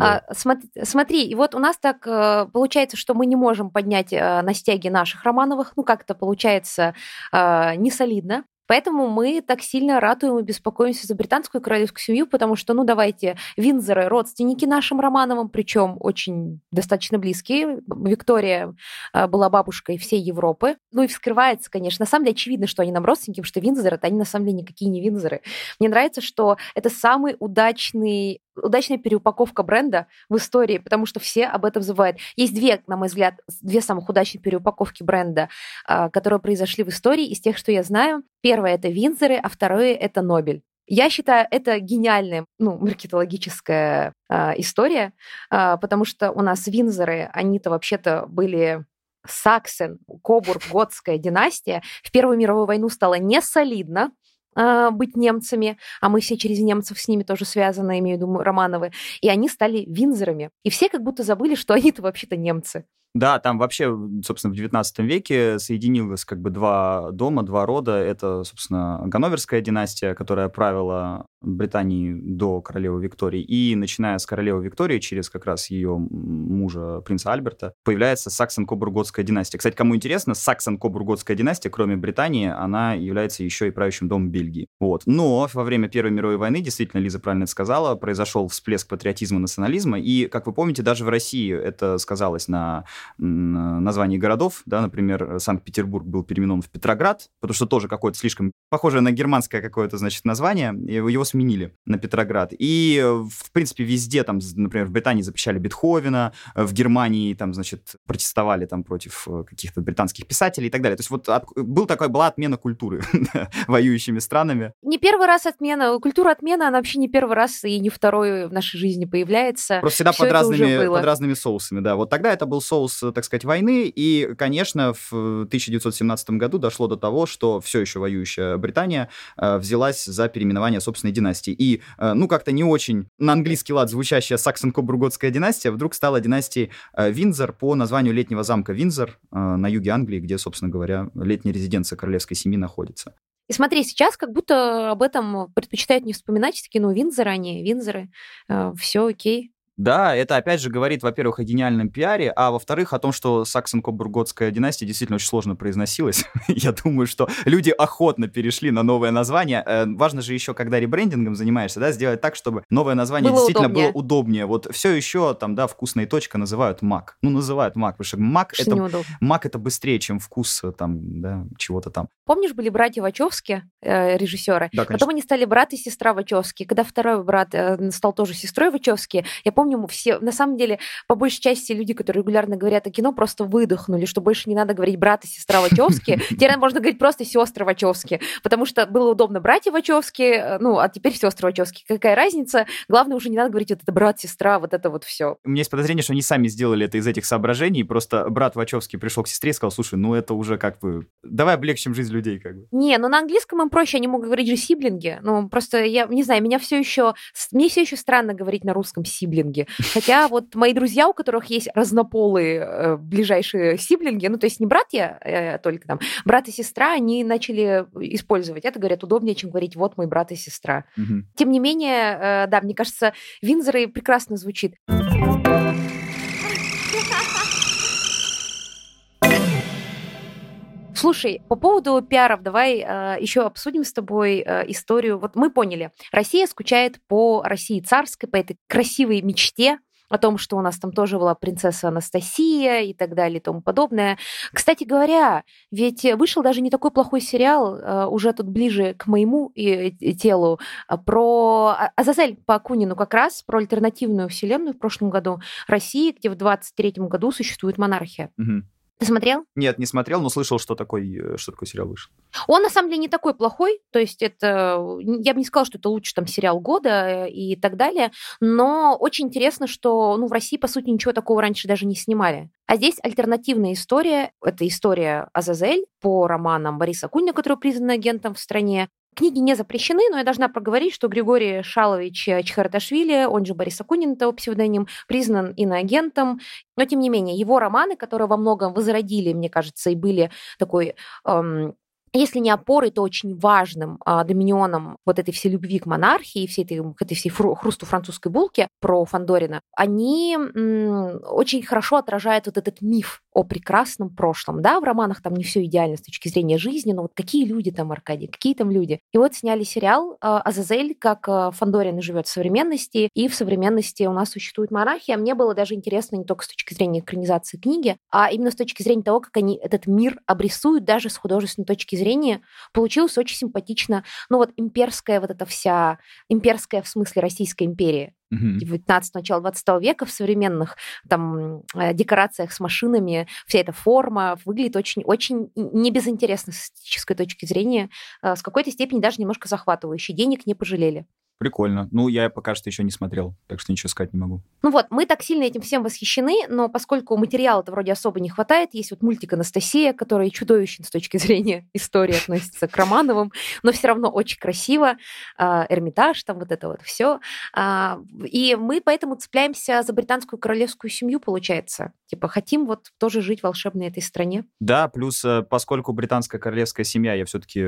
А, смотри, и вот у нас так э, получается, что мы не можем поднять на стяги наших Романовых, ну как-то получается не солидно, Поэтому мы так сильно ратуем и беспокоимся за британскую королевскую семью, потому что, ну, давайте, Винзоры родственники нашим Романовым, причем очень достаточно близкие. Виктория а, была бабушкой всей Европы. Ну и вскрывается, конечно. На самом деле очевидно, что они нам родственники, потому что Винзоры, это они на самом деле никакие не Винзоры. Мне нравится, что это самый удачный удачная переупаковка бренда в истории, потому что все об этом забывают. Есть две, на мой взгляд, две самых удачные переупаковки бренда, а, которые произошли в истории из тех, что я знаю. Первое — это Винзоры, а второе — это Нобель. Я считаю, это гениальная, ну, маркетологическая э, история, э, потому что у нас Винзоры, они-то вообще-то были Саксен, Кобург, Готская династия. В Первую мировую войну стало не а, быть немцами, а мы все через немцев с ними тоже связаны, имею в виду Романовы, и они стали винзорами. И все как будто забыли, что они-то вообще-то немцы. Да, там вообще, собственно, в 19 веке соединилось как бы два дома, два рода. Это, собственно, Ганноверская династия, которая правила Британии до королевы Виктории. И начиная с королевы Виктории, через как раз ее мужа, принца Альберта, появляется Саксон-Кобурготская династия. Кстати, кому интересно, Саксон-Кобурготская династия, кроме Британии, она является еще и правящим домом Бельгии. Вот. Но во время Первой мировой войны, действительно, Лиза правильно это сказала, произошел всплеск патриотизма, национализма. И, как вы помните, даже в России это сказалось на названии городов. Да, например, Санкт-Петербург был переименован в Петроград, потому что тоже какое-то слишком похожее на германское какое-то, значит, название. Его сменили на Петроград. И, э, в принципе, везде, там, например, в Британии запрещали Бетховена, э, в Германии, там, значит, протестовали там против э, каких-то британских писателей и так далее. То есть вот от, был такой, была отмена культуры воюющими странами. Не первый раз отмена. Культура отмена, она вообще не первый раз и не второй в нашей жизни появляется. Просто всегда под разными, под разными соусами, да. Вот тогда это был соус, так сказать, войны, и, конечно, в 1917 году дошло до того, что все еще воюющая Британия взялась за переименование собственной династии. И, э, ну, как-то не очень на английский лад звучащая Саксон-Кобурготская династия вдруг стала династией э, Винзор по названию летнего замка Винзор э, на юге Англии, где, собственно говоря, летняя резиденция королевской семьи находится. И смотри, сейчас как будто об этом предпочитают не вспоминать, такие, ну, Винзоры они, Винзоры, э, все окей. Да, это опять же говорит, во-первых, о гениальном пиаре, а во-вторых, о том, что Саксон-Кобурготская династия действительно очень сложно произносилась. Я думаю, что люди охотно перешли на новое название. Э, важно же еще, когда ребрендингом занимаешься, да, сделать так, чтобы новое название было действительно удобнее. было удобнее. Вот все еще там, да, вкусная точка называют Мак. Ну, называют Мак, потому что Мак это, Мак это быстрее, чем вкус э, там, да, чего-то там. Помнишь, были братья Вачовски, э, режиссеры? Да, конечно. Потом они стали брат и сестра Вачовски. Когда второй брат э, стал тоже сестрой Вачовски, я помню, помню, все, на самом деле, по большей части люди, которые регулярно говорят о кино, просто выдохнули, что больше не надо говорить брат и сестра Вачовски. Теперь можно говорить просто сестры Вачовски, потому что было удобно братья Вачовски, э, ну, а теперь сестры Вачовски. Какая разница? Главное, уже не надо говорить вот это брат, сестра, вот это вот все. У меня есть подозрение, что они сами сделали это из этих соображений, просто брат Вачовски пришел к сестре и сказал, слушай, ну это уже как бы... Давай облегчим жизнь людей, как бы. Не, ну на английском им проще, они могут говорить же сиблинги. Ну, просто я не знаю, меня все еще... Мне все еще странно говорить на русском сиблинги. Хотя вот мои друзья, у которых есть разнополые э, ближайшие сиблинги, ну, то есть не братья э, только там, брат и сестра, они начали использовать это, говорят, удобнее, чем говорить «вот мой брат и сестра». Угу. Тем не менее, э, да, мне кажется, Винзоры прекрасно звучит. Слушай, по поводу пиаров, давай э, еще обсудим с тобой э, историю. Вот мы поняли, Россия скучает по России царской, по этой красивой мечте, о том, что у нас там тоже была принцесса Анастасия и так далее и тому подобное. Кстати говоря, ведь вышел даже не такой плохой сериал, э, уже тут ближе к моему и, и телу, э, про а, Азазель по Акунину как раз, про альтернативную вселенную в прошлом году России, где в 23 году существует монархия. Угу. Ты смотрел? Нет, не смотрел, но слышал, что такой, э, что такой сериал вышел. Он, на самом деле, не такой плохой. То есть это... Я бы не сказала, что это лучший там сериал года э, и так далее. Но очень интересно, что ну, в России, по сути, ничего такого раньше даже не снимали. А здесь альтернативная история. Это история Азазель по романам Бориса Кунина, который признан агентом в стране. Книги не запрещены, но я должна проговорить, что Григорий Шалович Чхараташвили, он же Борис Акунин, это псевдоним, признан иноагентом. Но, тем не менее, его романы, которые во многом возродили, мне кажется, и были такой эм, если не опорой, то очень важным а, доминионом вот этой всей любви к монархии, всей этой, к этой всей фру, хрусту французской булки про Фандорина, они м, очень хорошо отражают вот этот миф о прекрасном прошлом. Да, в романах там не все идеально с точки зрения жизни, но вот какие люди там, Аркадий, какие там люди. И вот сняли сериал а, «Азазель», как а, Фандорин живет в современности, и в современности у нас существует монархия. Мне было даже интересно не только с точки зрения экранизации книги, а именно с точки зрения того, как они этот мир обрисуют даже с художественной точки зрения получилось очень симпатично. Ну вот имперская вот эта вся, имперская в смысле Российская империя, 19 начала 20 века в современных там э, декорациях с машинами, вся эта форма выглядит очень, очень не безинтересно с эстетической точки зрения, э, с какой-то степени даже немножко захватывающей. Денег не пожалели. Прикольно. Ну, я пока что еще не смотрел, так что ничего сказать не могу. Ну вот, мы так сильно этим всем восхищены, но поскольку материала-то вроде особо не хватает, есть вот мультик «Анастасия», который чудовищен с точки зрения истории относится к Романовым, но все равно очень красиво. А, Эрмитаж, там вот это вот все. А, и мы поэтому цепляемся за британскую королевскую семью, получается. Типа хотим вот тоже жить в волшебной этой стране. Да, плюс э, поскольку британская королевская семья, я все-таки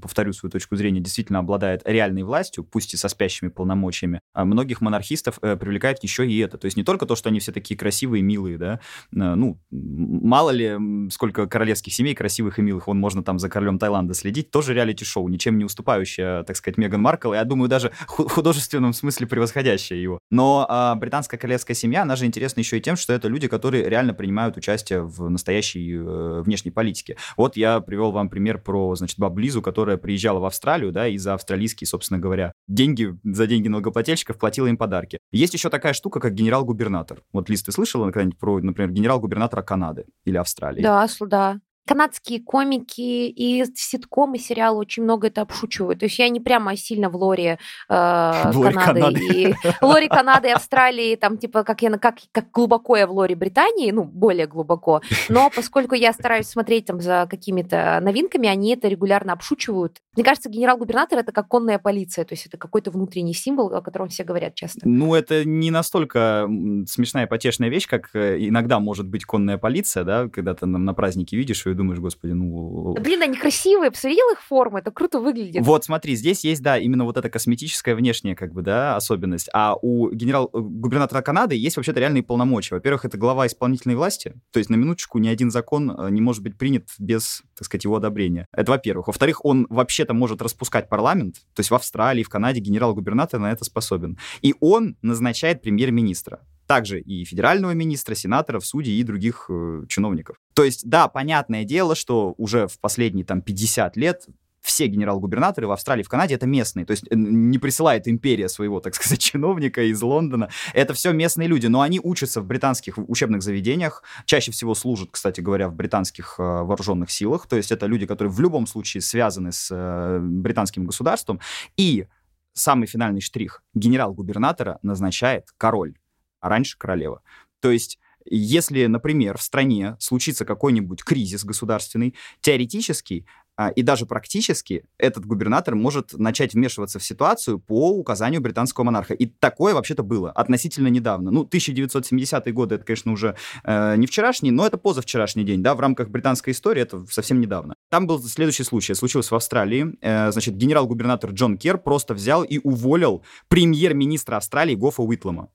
повторю свою точку зрения, действительно обладает реальной властью, пусть и со спящими полномочиями. А многих монархистов э, привлекает еще и это. То есть не только то, что они все такие красивые, милые, да, э, ну, мало ли, сколько королевских семей красивых и милых, он можно там за королем Таиланда следить, тоже реалити-шоу, ничем не уступающее, так сказать, Меган Маркл, я думаю, даже в художественном смысле превосходящее его. Но а, британская королевская семья, она же интересна еще и тем, что это люди, которые реально принимают участие в настоящей э, внешней политике. Вот я привел вам пример про, значит, бабу Лизу, которая приезжала в Австралию, да, и за австралийские, собственно говоря, деньги деньги за деньги налогоплательщиков платила им подарки. Есть еще такая штука, как генерал-губернатор. Вот, Лиз, ты слышала когда-нибудь про, например, генерал-губернатора Канады или Австралии? Да, да канадские комики и ситкомы, сериалы очень много это обшучивают. То есть я не прямо сильно в лоре, э, лоре Канады, Канады. и лоре Канады и Австралии, там типа как я как как глубоко я в лоре Британии, ну более глубоко. Но поскольку я стараюсь смотреть там за какими-то новинками, они это регулярно обшучивают. Мне кажется, генерал-губернатор это как конная полиция, то есть это какой-то внутренний символ, о котором все говорят часто. Ну это не настолько смешная потешная вещь, как э, иногда может быть конная полиция, да, когда ты на празднике видишь и думаешь, господи, ну... Блин, они красивые, посмотрел их формы, это круто выглядит. Вот, смотри, здесь есть, да, именно вот эта косметическая внешняя, как бы, да, особенность. А у генерал-губернатора э, Канады есть вообще-то реальные полномочия. Во-первых, это глава исполнительной власти, то есть на минуточку ни один закон э, не может быть принят без, так сказать, его одобрения. Это во-первых. Во-вторых, он вообще-то может распускать парламент, то есть в Австралии, в Канаде генерал-губернатор на это способен. И он назначает премьер-министра также и федерального министра, сенаторов, судей и других э, чиновников. То есть, да, понятное дело, что уже в последние там 50 лет все генерал-губернаторы в Австралии, в Канаде это местные. То есть не присылает империя своего, так сказать, чиновника из Лондона. Это все местные люди, но они учатся в британских учебных заведениях, чаще всего служат, кстати говоря, в британских э, вооруженных силах. То есть это люди, которые в любом случае связаны с э, британским государством. И самый финальный штрих. Генерал-губернатора назначает король, а раньше королева. То есть если, например, в стране случится какой-нибудь кризис государственный, теоретически а, и даже практически этот губернатор может начать вмешиваться в ситуацию по указанию британского монарха. И такое вообще-то было относительно недавно. Ну, 1970-е годы, это, конечно, уже э, не вчерашний, но это позавчерашний день, да, в рамках британской истории, это совсем недавно. Там был следующий случай, случилось в Австралии. Э, значит, генерал-губернатор Джон Кер просто взял и уволил премьер-министра Австралии Гофа Уитлома.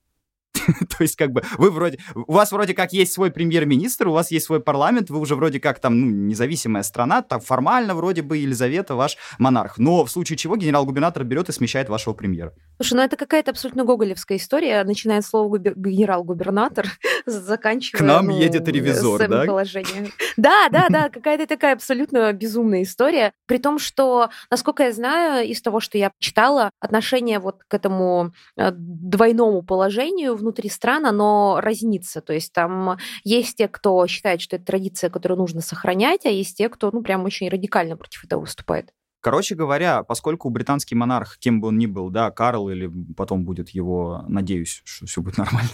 То есть, как бы, вы вроде, у вас вроде как есть свой премьер-министр, у вас есть свой парламент, вы уже вроде как там, ну, независимая страна, там формально вроде бы Елизавета ваш монарх. Но в случае чего генерал-губернатор берет и смещает вашего премьера. Слушай, ну это какая-то абсолютно гоголевская история, начиная с слова генерал-губернатор, заканчивая... К нам ну, едет ревизор, да? Положением. Да, да, да, какая-то такая абсолютно безумная история. При том, что, насколько я знаю, из того, что я читала, отношение вот к этому э, двойному положению внутри стран, оно разнится. То есть там есть те, кто считает, что это традиция, которую нужно сохранять, а есть те, кто, ну, прям очень радикально против этого выступает. Короче говоря, поскольку британский монарх, кем бы он ни был, да, Карл или потом будет его, надеюсь, что все будет нормально,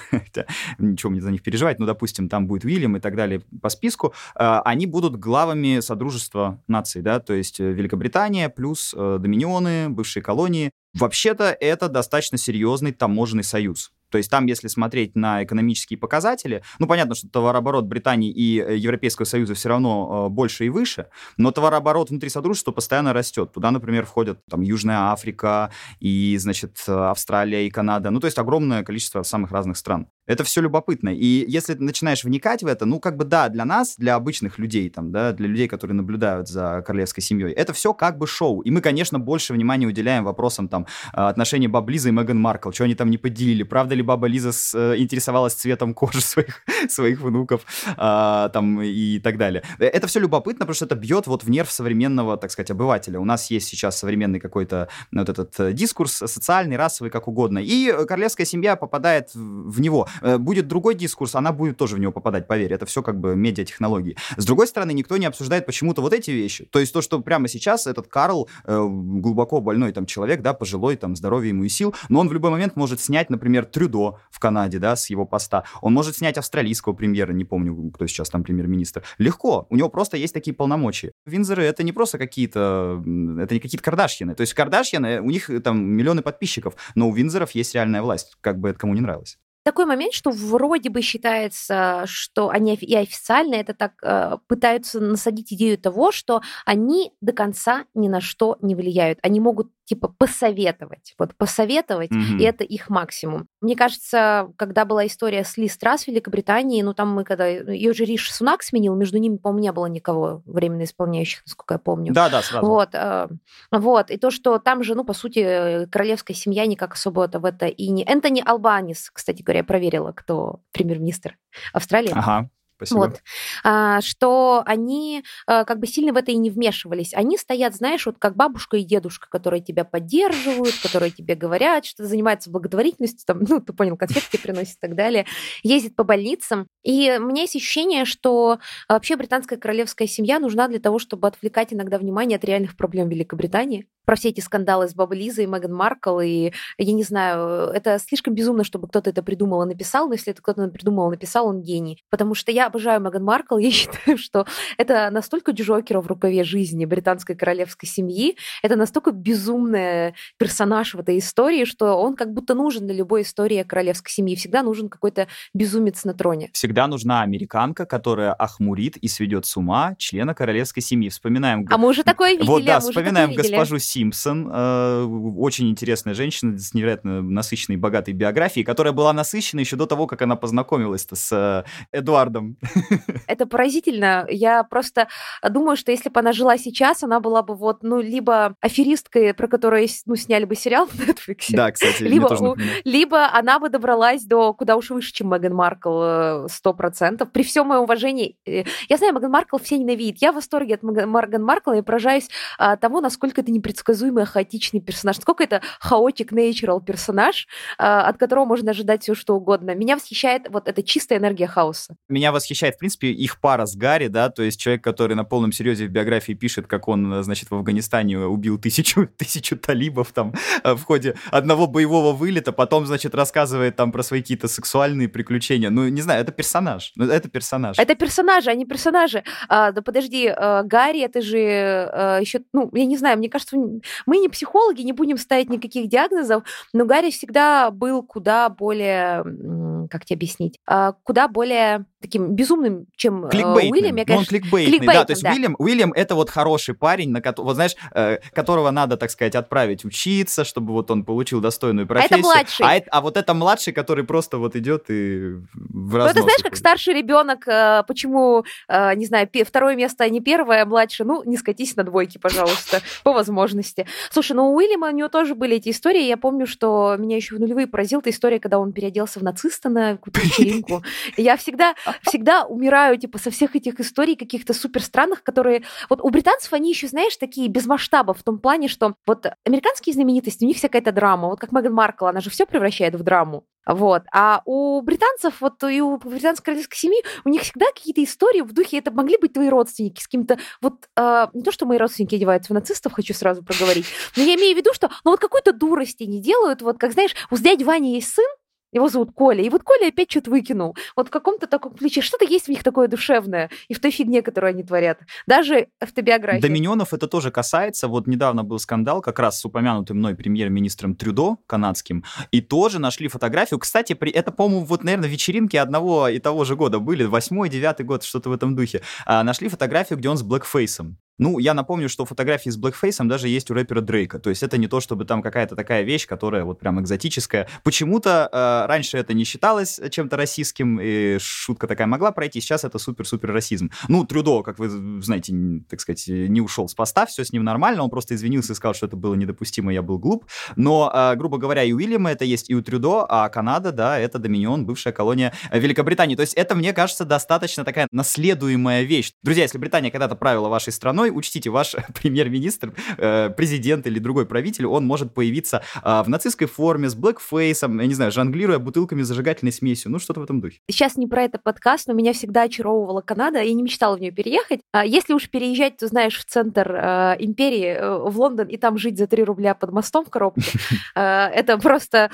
ничего мне за них переживать, ну, допустим, там будет Уильям и так далее по списку, э, они будут главами Содружества наций, да, то есть э, Великобритания плюс э, Доминионы, бывшие колонии. Вообще-то это достаточно серьезный таможенный союз. То есть там, если смотреть на экономические показатели, ну, понятно, что товарооборот Британии и э, Европейского Союза все равно э, больше и выше, но товарооборот внутри Содружества постоянно растет. Туда, например, входят там Южная Африка и, значит, Австралия и Канада. Ну, то есть огромное количество самых разных стран. Это все любопытно. И если ты начинаешь вникать в это, ну, как бы да, для нас, для обычных людей, там, да, для людей, которые наблюдают за королевской семьей, это все как бы шоу. И мы, конечно, больше внимания уделяем вопросам там отношений Баб Лиза и Меган Маркл, что они там не поделили, правда ли Баба Лиза с, э, интересовалась цветом кожи своих, своих внуков, а, там, и так далее. Это все любопытно, потому что это бьет вот в нерв современного, так сказать, обывателя. У нас есть сейчас современный какой-то вот этот э, дискурс, социальный, расовый, как угодно, и королевская семья попадает в него. Э, будет другой дискурс, она будет тоже в него попадать, поверь. Это все как бы медиатехнологии. С другой стороны, никто не обсуждает почему-то вот эти вещи. То есть то, что прямо сейчас этот Карл, э, глубоко больной там человек, да, пожилой, там, здоровье ему и сил, но он в любой момент может снять, например, Трюдо в Канаде, да, с его поста. Он может снять австралийского премьера, не помню, кто сейчас там премьер-министр. Легко. У него просто есть такие полномочия. Винзоры — это не просто какие-то... Это не какие-то Кардашьяны. То есть Кардашьяны, у них там миллионы подписчиков, но у Винзоров есть реальная власть, как бы это кому не нравилось такой момент, что вроде бы считается, что они и официально это так э, пытаются насадить идею того, что они до конца ни на что не влияют. Они могут типа посоветовать. Вот посоветовать, mm-hmm. и это их максимум. Мне кажется, когда была история с Ли Страс в Великобритании, ну там мы когда... Ее же Риш Сунак сменил, между ними, по-моему, не было никого временно исполняющих, насколько я помню. Да-да, сразу. Вот, э, вот. И то, что там же, ну, по сути, королевская семья никак особо в это и не... Энтони Албанис, кстати говоря, я проверила, кто премьер-министр Австралии. Ага. Спасибо. Вот. А, что они а, как бы сильно в это и не вмешивались. Они стоят, знаешь, вот как бабушка и дедушка, которые тебя поддерживают, которые тебе говорят, что занимаются благотворительностью, там, ну, ты понял, конфетки приносят и так далее, ездит по больницам. И у меня есть ощущение, что вообще британская королевская семья нужна для того, чтобы отвлекать иногда внимание от реальных проблем Великобритании про все эти скандалы с Бабой Лизой и Меган Маркл, и я не знаю, это слишком безумно, чтобы кто-то это придумал и написал, но если это кто-то придумал и написал, он гений. Потому что я обожаю Меган Маркл, я считаю, что это настолько Джокера в рукаве жизни британской королевской семьи, это настолько безумный персонаж в этой истории, что он как будто нужен для любой истории королевской семьи. Всегда нужен какой-то безумец на троне. Всегда нужна американка, которая охмурит и сведет с ума члена королевской семьи. Вспоминаем... А мы уже такое видели. Вот, да, а вспоминаем госпожу Симпсон, э, очень интересная женщина с невероятно насыщенной, богатой биографией, которая была насыщена еще до того, как она познакомилась с э, Эдуардом. Это поразительно. Я просто думаю, что если бы она жила сейчас, она была бы вот, ну, либо аферисткой, про которую, ну, сняли бы сериал в Netflix. Да, кстати, либо, у, либо она бы добралась до куда уж выше, чем Меган Маркл, э, сто процентов. При всем моем уважении, э, я знаю, Меган Маркл все ненавидят. Я в восторге от Меган Маркл и поражаюсь а, тому, насколько это непредсказуемый, хаотичный персонаж, насколько это хаотик natural персонаж, а, от которого можно ожидать все что угодно. Меня восхищает вот эта чистая энергия хаоса. Меня восхищает, в принципе, их пара с Гарри, да, то есть человек, который на полном серьезе в биографии пишет, как он, значит, в Афганистане убил тысячу, тысячу талибов там э, в ходе одного боевого вылета, потом, значит, рассказывает там про свои какие-то сексуальные приключения. Ну, не знаю, это персонаж. Ну, это персонаж. Это персонажи, они персонажи. А, да подожди, а, Гарри, это же а, еще, ну, я не знаю, мне кажется, мы не психологи, не будем ставить никаких диагнозов, но Гарри всегда был куда более, как тебе объяснить, а, куда более таким безумным, чем кликбейтным. Уильям. Я, конечно, он кликбейтный, да, то есть да. Уильям, Уильям это вот хороший парень, на ко- вот знаешь, э, которого надо, так сказать, отправить учиться, чтобы вот он получил достойную профессию. А это младший. А, а вот это младший, который просто вот идет и в разнос. Ну, это знаешь, как старший ребенок, э, почему, э, не знаю, второе место, а не первое, а младший, ну, не скатись на двойки, пожалуйста, по возможности. Слушай, ну у Уильяма у него тоже были эти истории, я помню, что меня еще в нулевые поразила эта история, когда он переоделся в нациста на какую-то вечеринку. Я всегда всегда умираю, типа, со всех этих историй каких-то супер странных, которые... Вот у британцев они еще, знаешь, такие без масштаба в том плане, что вот американские знаменитости, у них вся какая-то драма. Вот как Меган Маркл, она же все превращает в драму. Вот. А у британцев, вот и у британской королевской семьи, у них всегда какие-то истории в духе, это могли быть твои родственники с каким-то, вот, э, не то, что мои родственники одеваются в нацистов, хочу сразу проговорить, но я имею в виду, что, ну вот какой-то дурости не делают, вот, как, знаешь, у дяди Вани есть сын, его зовут Коля. И вот Коля опять что-то выкинул. Вот в каком-то таком ключе. Что-то есть в них такое душевное. И в той фигне, которую они творят. Даже автобиография. Доминионов это тоже касается. Вот недавно был скандал как раз с упомянутым мной премьер-министром Трюдо канадским. И тоже нашли фотографию. Кстати, это, по-моему, вот, наверное, вечеринки одного и того же года были. Восьмой, девятый год, что-то в этом духе. А, нашли фотографию, где он с блэкфейсом. Ну, я напомню, что фотографии с блэкфейсом даже есть у рэпера Дрейка. То есть это не то, чтобы там какая-то такая вещь, которая вот прям экзотическая. Почему-то э, раньше это не считалось чем-то расистским, и шутка такая могла пройти. Сейчас это супер-супер расизм. Ну, Трюдо, как вы знаете, так сказать, не ушел с поста, все с ним нормально. Он просто извинился и сказал, что это было недопустимо, я был глуп. Но, э, грубо говоря, и у Уильяма это есть, и у Трюдо, а Канада, да, это Доминион, бывшая колония Великобритании. То есть это, мне кажется, достаточно такая наследуемая вещь. Друзья, если Британия когда-то правила вашей страной, учтите, ваш премьер-министр, э, президент или другой правитель, он может появиться э, в нацистской форме, с блэкфейсом, я не знаю, жонглируя бутылками зажигательной смесью, ну что-то в этом духе. Сейчас не про это подкаст, но меня всегда очаровывала Канада, я не мечтала в нее переехать. А если уж переезжать, то, знаешь, в центр э, империи, э, в Лондон, и там жить за 3 рубля под мостом в коробке, это просто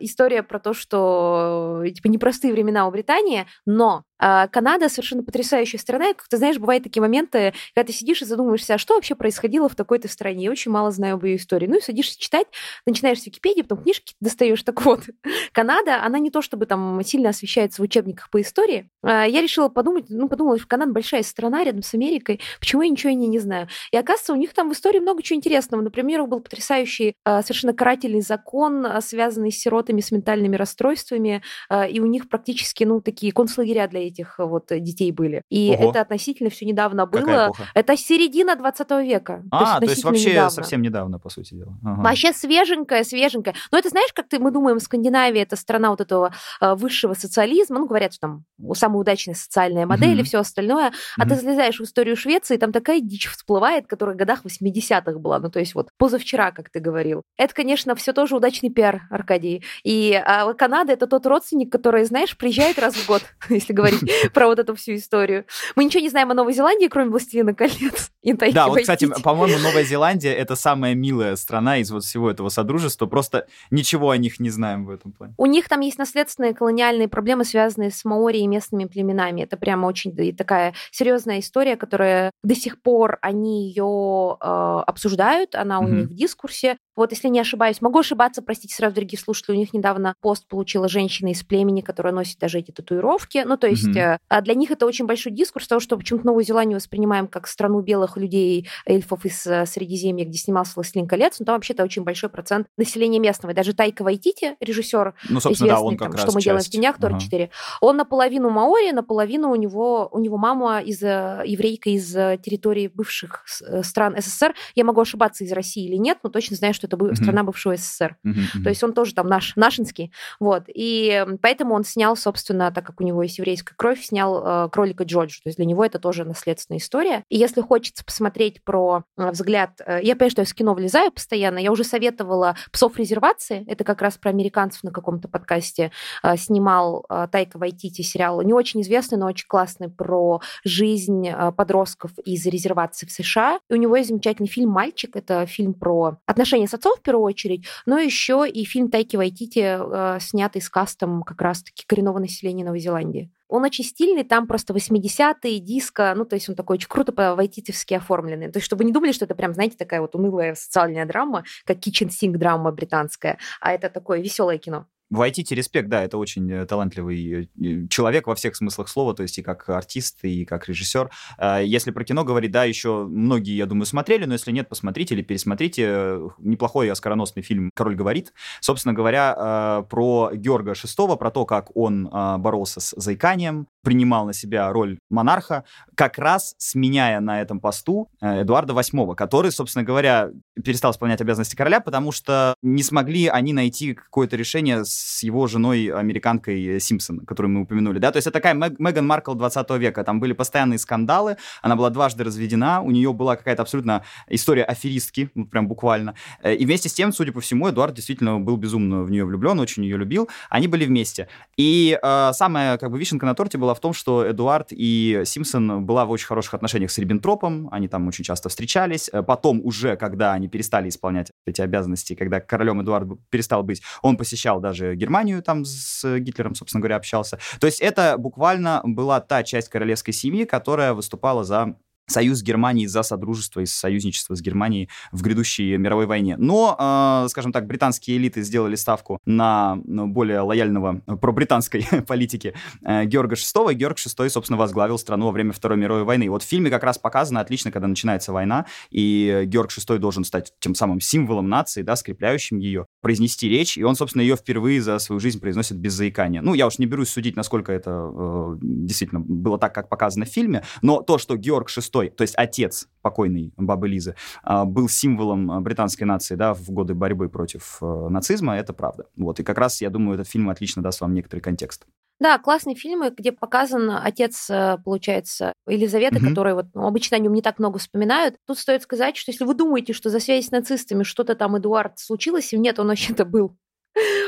история про то, что типа непростые времена у Британии, но а, Канада совершенно потрясающая страна. Как ты знаешь, бывают такие моменты, когда ты сидишь и задумываешься, а что вообще происходило в такой-то стране. Я очень мало знаю об ее истории. Ну и садишься читать, начинаешь с Википедии, потом книжки достаешь. Так вот, Канада, она не то чтобы там сильно освещается в учебниках по истории. А, я решила подумать, ну, подумала, что Канада большая страна рядом с Америкой. Почему я ничего не, не знаю? И оказывается, у них там в истории много чего интересного. Например, был потрясающий а, совершенно карательный закон, связанный с сиротами с ментальными расстройствами. И у них практически, ну, такие концлагеря для этих вот детей были. И Ого. это относительно все недавно было. Это середина 20 века. А, то есть, то есть вообще недавно. совсем недавно, по сути дела. Ага. Вообще свеженькая, свеженькая. Но это знаешь, как ты, мы думаем, Скандинавия это страна вот этого э, высшего социализма. Ну, говорят, что там самая удачная социальная модель mm-hmm. и все остальное. А mm-hmm. ты залезаешь в историю Швеции, там такая дичь всплывает, которая в годах 80-х была. Ну, то есть вот позавчера, как ты говорил. Это, конечно, все тоже удачный пиар, Аркадий. И а Канада это тот родственник, который, знаешь, приезжает раз в год, если говорить про вот эту всю историю. Мы ничего не знаем о Новой Зеландии, кроме «Властелина колец». Да, вот, кстати, по-моему, Новая Зеландия — это самая милая страна из вот всего этого содружества. Просто ничего о них не знаем в этом плане. У них там есть наследственные колониальные проблемы, связанные с маори и местными племенами. Это прямо очень такая серьезная история, которая до сих пор они ее э, обсуждают, она у mm-hmm. них в дискурсе. Вот, если не ошибаюсь, могу ошибаться, простите сразу, дорогие слушатели, у них недавно пост получила женщина из племени, которая носит даже эти татуировки. Ну, то есть mm-hmm. для них это очень большой дискурс того, что почему-то Новую Зеландию воспринимаем как страну белых людей, эльфов из Средиземья, где снимался «Властелин колец», но там вообще-то очень большой процент населения местного. И даже Тайка Вайтити, режиссер, ну, известный, да, он как там, раз что мы часть. делаем в тенях, Тор ага. 4, он наполовину маори, наполовину у него, у него мама из еврейка из территории бывших стран СССР. Я могу ошибаться из России или нет, но точно знаю, что это mm-hmm. страна бывшего СССР. Mm-hmm. То есть он тоже там наш, нашинский. Вот. И поэтому он снял, собственно, так как у него есть еврейская кровь, снял э, кролика Джорджа. То есть для него это тоже наследственная история. И если хочется посмотреть про э, взгляд... Э, я понимаю, что я с кино влезаю постоянно. Я уже советовала «Псов резервации». Это как раз про американцев на каком-то подкасте э, снимал э, Тайка Вайтити сериал. Не очень известный, но очень классный про жизнь э, подростков из резервации в США. И у него есть замечательный фильм «Мальчик». Это фильм про отношения с отцом в первую очередь, но еще и фильм Тайки Вайтити, э, снятый с кастом как раз-таки коренного населения Новой Зеландии. Он очень стильный, там просто 80-е, диско, ну, то есть он такой очень круто по-вайтитевски оформленный. То есть чтобы не думали, что это прям, знаете, такая вот унылая социальная драма, как kitchen sink драма британская, а это такое веселое кино. Вайтити респект, да, это очень э, талантливый э, человек во всех смыслах слова, то есть и как артист, и как режиссер. А, если про кино говорить, да, еще многие, я думаю, смотрели, но если нет, посмотрите или пересмотрите. Неплохой оскароносный фильм «Король говорит». Собственно говоря, а, про Георга VI, про то, как он а, боролся с заиканием, принимал на себя роль монарха, как раз сменяя на этом посту э, Эдуарда VIII, который, собственно говоря, перестал исполнять обязанности короля, потому что не смогли они найти какое-то решение с его женой, американкой Симпсон, которую мы упомянули. Да? То есть это такая Мэг, Меган Маркл 20 века. Там были постоянные скандалы, она была дважды разведена, у нее была какая-то абсолютно история аферистки, ну, прям буквально. Э, и вместе с тем, судя по всему, Эдуард действительно был безумно в нее влюблен, очень ее любил. Они были вместе. И э, самая как бы вишенка на торте была в том, что Эдуард и Симпсон была в очень хороших отношениях с Риббентропом, они там очень часто встречались. Э, потом уже, когда они перестали исполнять эти обязанности, когда королем Эдуард перестал быть, он посещал даже Германию там с Гитлером, собственно говоря, общался. То есть это буквально была та часть королевской семьи, которая выступала за союз Германии за содружество и союзничество с Германией в грядущей мировой войне. Но, э, скажем так, британские элиты сделали ставку на более лояльного про британской политики э, Георга VI, Георг VI, собственно, возглавил страну во время Второй мировой войны. И вот в фильме как раз показано отлично, когда начинается война, и Георг VI должен стать тем самым символом нации, да, скрепляющим ее, произнести речь, и он, собственно, ее впервые за свою жизнь произносит без заикания. Ну, я уж не берусь судить, насколько это э, действительно было так, как показано в фильме, но то, что Георг VI то есть отец покойной Бабы Лизы, а, был символом а, британской нации да, в годы борьбы против э, нацизма, это правда. Вот. И как раз, я думаю, этот фильм отлично даст вам некоторый контекст. Да, классные фильмы, где показан отец, э, получается, Елизаветы, mm-hmm. который вот ну, обычно о нем не так много вспоминают. Тут стоит сказать, что если вы думаете, что за связь с нацистами что-то там Эдуард случилось, нет, он вообще-то был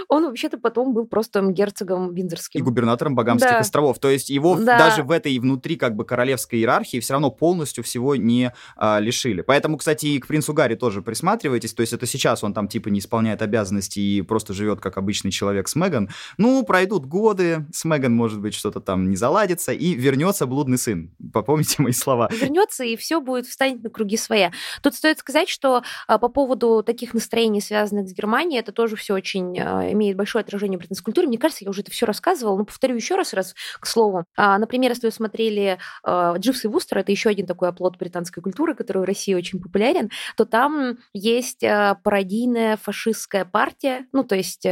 он вообще-то потом был просто герцогом Виндзорским. И губернатором Багамских да. островов. То есть его да. даже в этой внутри как бы королевской иерархии все равно полностью всего не а, лишили. Поэтому, кстати, и к принцу Гарри тоже присматривайтесь. То есть это сейчас он там типа не исполняет обязанности и просто живет как обычный человек с Меган. Ну, пройдут годы, с Меган, может быть, что-то там не заладится, и вернется блудный сын. Попомните мои слова. Вернется, и все будет встанет на круги своя. Тут стоит сказать, что а, по поводу таких настроений, связанных с Германией, это тоже все очень имеет большое отражение в британской культуре. Мне кажется, я уже это все рассказывала, но повторю еще раз, раз к слову. А, например, если вы смотрели а, «Дживс и Вустер», это еще один такой оплот британской культуры, который в России очень популярен, то там есть а, пародийная фашистская партия, ну, то есть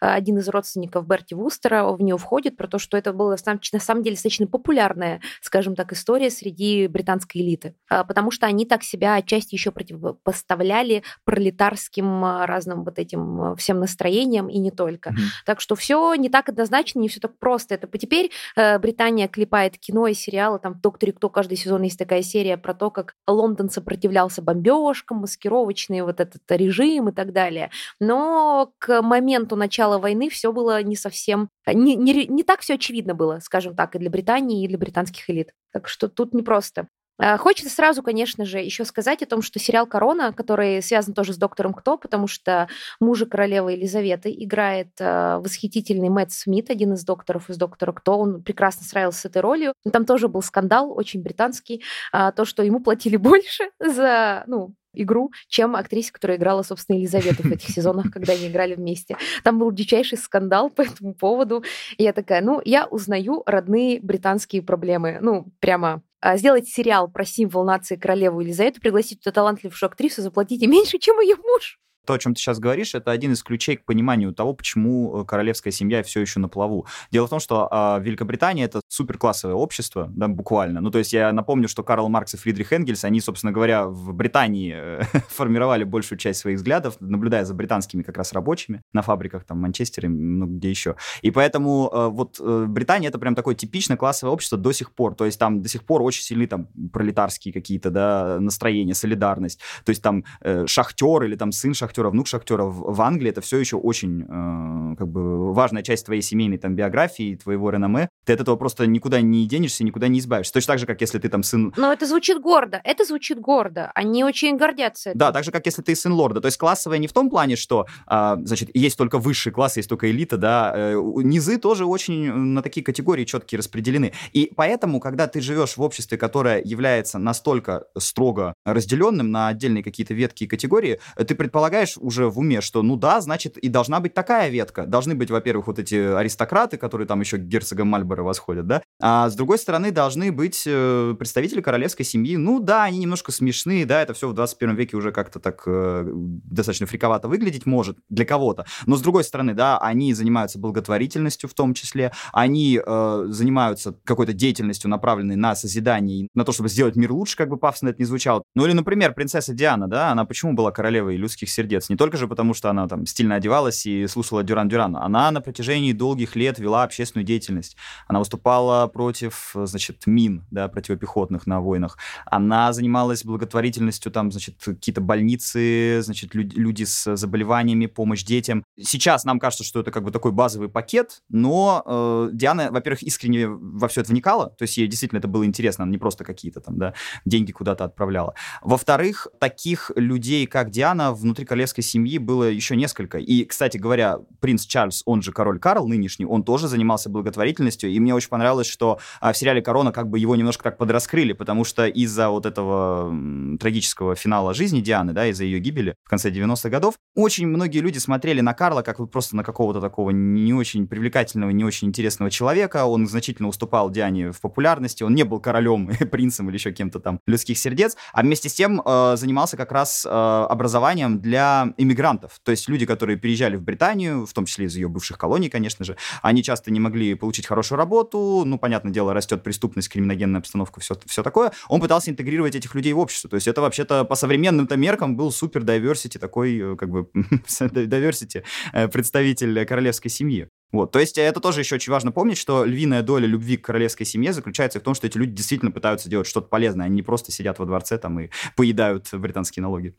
один из родственников Берти Вустера в нее входит, про то, что это была на самом деле достаточно популярная, скажем так, история среди британской элиты, потому что они так себя отчасти еще противопоставляли пролетарским разным вот этим всем настроениям и не только. Mm-hmm. Так что все не так однозначно, не все так просто. Это теперь э, Британия клепает кино и сериалы. Там в «Докторе Кто» каждый сезон есть такая серия про то, как Лондон сопротивлялся бомбежкам, маскировочный вот этот режим и так далее. Но к моменту начала войны все было не совсем... Не, не, не так все очевидно было, скажем так, и для Британии, и для британских элит. Так что тут непросто. А, хочется сразу, конечно же, еще сказать о том, что сериал «Корона», который связан тоже с «Доктором Кто», потому что мужа королевы Елизаветы играет э, восхитительный Мэтт Смит, один из докторов из «Доктора Кто». Он прекрасно справился с этой ролью. Там тоже был скандал, очень британский, э, то, что ему платили больше за, ну, игру, чем актрисе, которая играла, собственно, Елизавету в этих сезонах, когда они играли вместе. Там был дичайший скандал по этому поводу. И я такая, ну, я узнаю родные британские проблемы. Ну, прямо а, сделать сериал про символ нации королеву Елизавету, пригласить туда талантливую актрису, заплатите меньше, чем ее муж то, о чем ты сейчас говоришь, это один из ключей к пониманию того, почему э, королевская семья все еще на плаву. Дело в том, что э, Великобритания это суперклассовое общество, да, буквально. Ну, то есть я напомню, что Карл Маркс и Фридрих Энгельс, они, собственно говоря, в Британии э, формировали большую часть своих взглядов, наблюдая за британскими как раз рабочими на фабриках, там, Манчестере, ну, где еще. И поэтому э, вот э, Британия это прям такое типично классовое общество до сих пор. То есть там до сих пор очень сильны там пролетарские какие-то, да, настроения, солидарность. То есть там э, шахтер или там сын шахтера шахтера, внук шахтера в, в Англии, это все еще очень э, как бы важная часть твоей семейной там биографии, твоего реноме. Ты от этого просто никуда не денешься, никуда не избавишься. Точно так же, как если ты там сын... Но это звучит гордо, это звучит гордо. Они очень гордятся. Этим. Да, так же, как если ты сын лорда. То есть классовая не в том плане, что, э, значит, есть только высший класс, есть только элита, да. Э, низы тоже очень на такие категории четкие распределены. И поэтому, когда ты живешь в обществе, которое является настолько строго разделенным на отдельные какие-то ветки и категории, ты предполагаешь, понимаешь уже в уме, что ну да, значит, и должна быть такая ветка. Должны быть, во-первых, вот эти аристократы, которые там еще к герцогам Мальборо восходят, да, а с другой стороны должны быть э, представители королевской семьи. Ну да, они немножко смешные, да, это все в 21 веке уже как-то так э, достаточно фриковато выглядеть может для кого-то. Но с другой стороны, да, они занимаются благотворительностью в том числе, они э, занимаются какой-то деятельностью, направленной на созидание, на то, чтобы сделать мир лучше, как бы пафосно это не звучало. Ну или, например, принцесса Диана, да, она почему была королевой людских сердец? Молодец. Не только же потому, что она там стильно одевалась и слушала Дюран Дюрана. Она на протяжении долгих лет вела общественную деятельность. Она выступала против, значит, мин, да, противопехотных на войнах. Она занималась благотворительностью, там, значит, какие-то больницы, значит, люди, люди с заболеваниями, помощь детям. Сейчас нам кажется, что это как бы такой базовый пакет, но э, Диана, во-первых, искренне во все это вникала, то есть ей действительно это было интересно, она не просто какие-то там, да, деньги куда-то отправляла. Во-вторых, таких людей, как Диана, внутри королевской семьи было еще несколько. И, кстати говоря, принц Чарльз, он же король Карл нынешний, он тоже занимался благотворительностью. И мне очень понравилось, что а, в сериале «Корона» как бы его немножко так подраскрыли, потому что из-за вот этого трагического финала жизни Дианы, да, из-за ее гибели в конце 90-х годов, очень многие люди смотрели на Карла как вот просто на какого-то такого не очень привлекательного, не очень интересного человека. Он значительно уступал Диане в популярности, он не был королем, принцем или еще кем-то там людских сердец, а вместе с тем э, занимался как раз э, образованием для иммигрантов. То есть люди, которые переезжали в Британию, в том числе из ее бывших колоний, конечно же, они часто не могли получить хорошую работу, ну, понятное дело, растет преступность, криминогенная обстановка, все, все такое. Он пытался интегрировать этих людей в общество. То есть это вообще-то по современным-то меркам был супер diversity, такой, э, как бы, diversity э, представитель королевской семьи. Вот, то есть это тоже еще очень важно помнить, что львиная доля любви к королевской семье заключается в том, что эти люди действительно пытаются делать что-то полезное, они не просто сидят во дворце там и поедают британские налоги.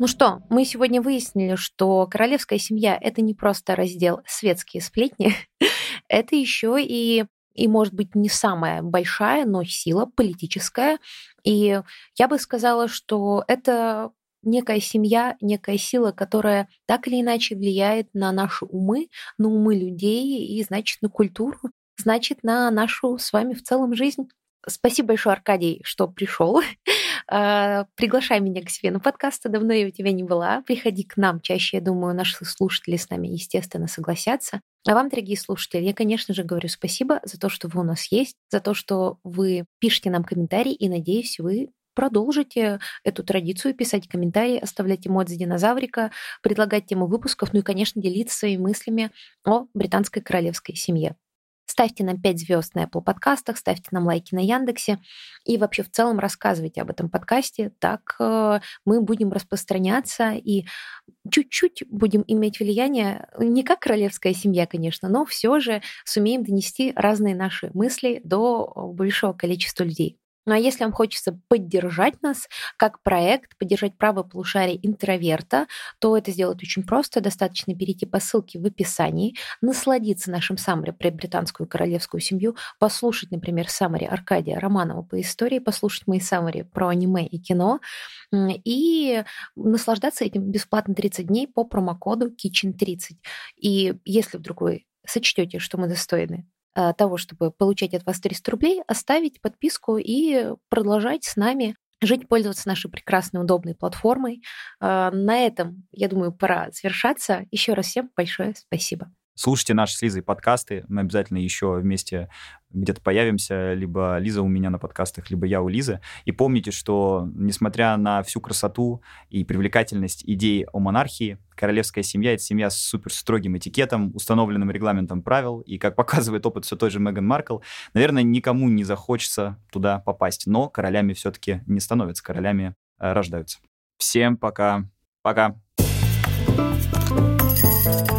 Ну что, мы сегодня выяснили, что королевская семья — это не просто раздел светские сплетни, это еще и и, может быть, не самая большая, но сила политическая. И я бы сказала, что это некая семья, некая сила, которая так или иначе влияет на наши умы, на умы людей и, значит, на культуру, значит, на нашу с вами в целом жизнь. Спасибо большое, Аркадий, что пришел. А, приглашай меня к себе на подкасты. Давно я у тебя не была. Приходи к нам чаще. Я думаю, наши слушатели с нами, естественно, согласятся. А вам, дорогие слушатели, я, конечно же, говорю спасибо за то, что вы у нас есть, за то, что вы пишете нам комментарии, и, надеюсь, вы продолжите эту традицию, писать комментарии, оставлять эмодзи динозаврика, предлагать тему выпусков, ну и, конечно, делиться своими мыслями о британской королевской семье. Ставьте нам 5 звезд на Apple подкастах, ставьте нам лайки на Яндексе и вообще в целом рассказывайте об этом подкасте. Так э, мы будем распространяться и чуть-чуть будем иметь влияние, не как королевская семья, конечно, но все же сумеем донести разные наши мысли до большого количества людей. Ну а если вам хочется поддержать нас как проект, поддержать правое полушарие интроверта, то это сделать очень просто. Достаточно перейти по ссылке в описании, насладиться нашим саммари про британскую королевскую семью, послушать, например, саммари Аркадия Романова по истории, послушать мои саммари про аниме и кино и наслаждаться этим бесплатно 30 дней по промокоду Kitchen30. И если вдруг вы сочтете, что мы достойны того, чтобы получать от вас 300 рублей, оставить подписку и продолжать с нами жить, пользоваться нашей прекрасной, удобной платформой. Э, на этом, я думаю, пора завершаться. Еще раз всем большое спасибо. Слушайте наши с Лизой подкасты. Мы обязательно еще вместе где-то появимся. Либо Лиза у меня на подкастах, либо я у Лизы. И помните, что несмотря на всю красоту и привлекательность идей о монархии, королевская семья — это семья с супер строгим этикетом, установленным регламентом правил. И, как показывает опыт все той же Меган Маркл, наверное, никому не захочется туда попасть. Но королями все-таки не становятся, королями э, рождаются. Всем пока. Пока. thank you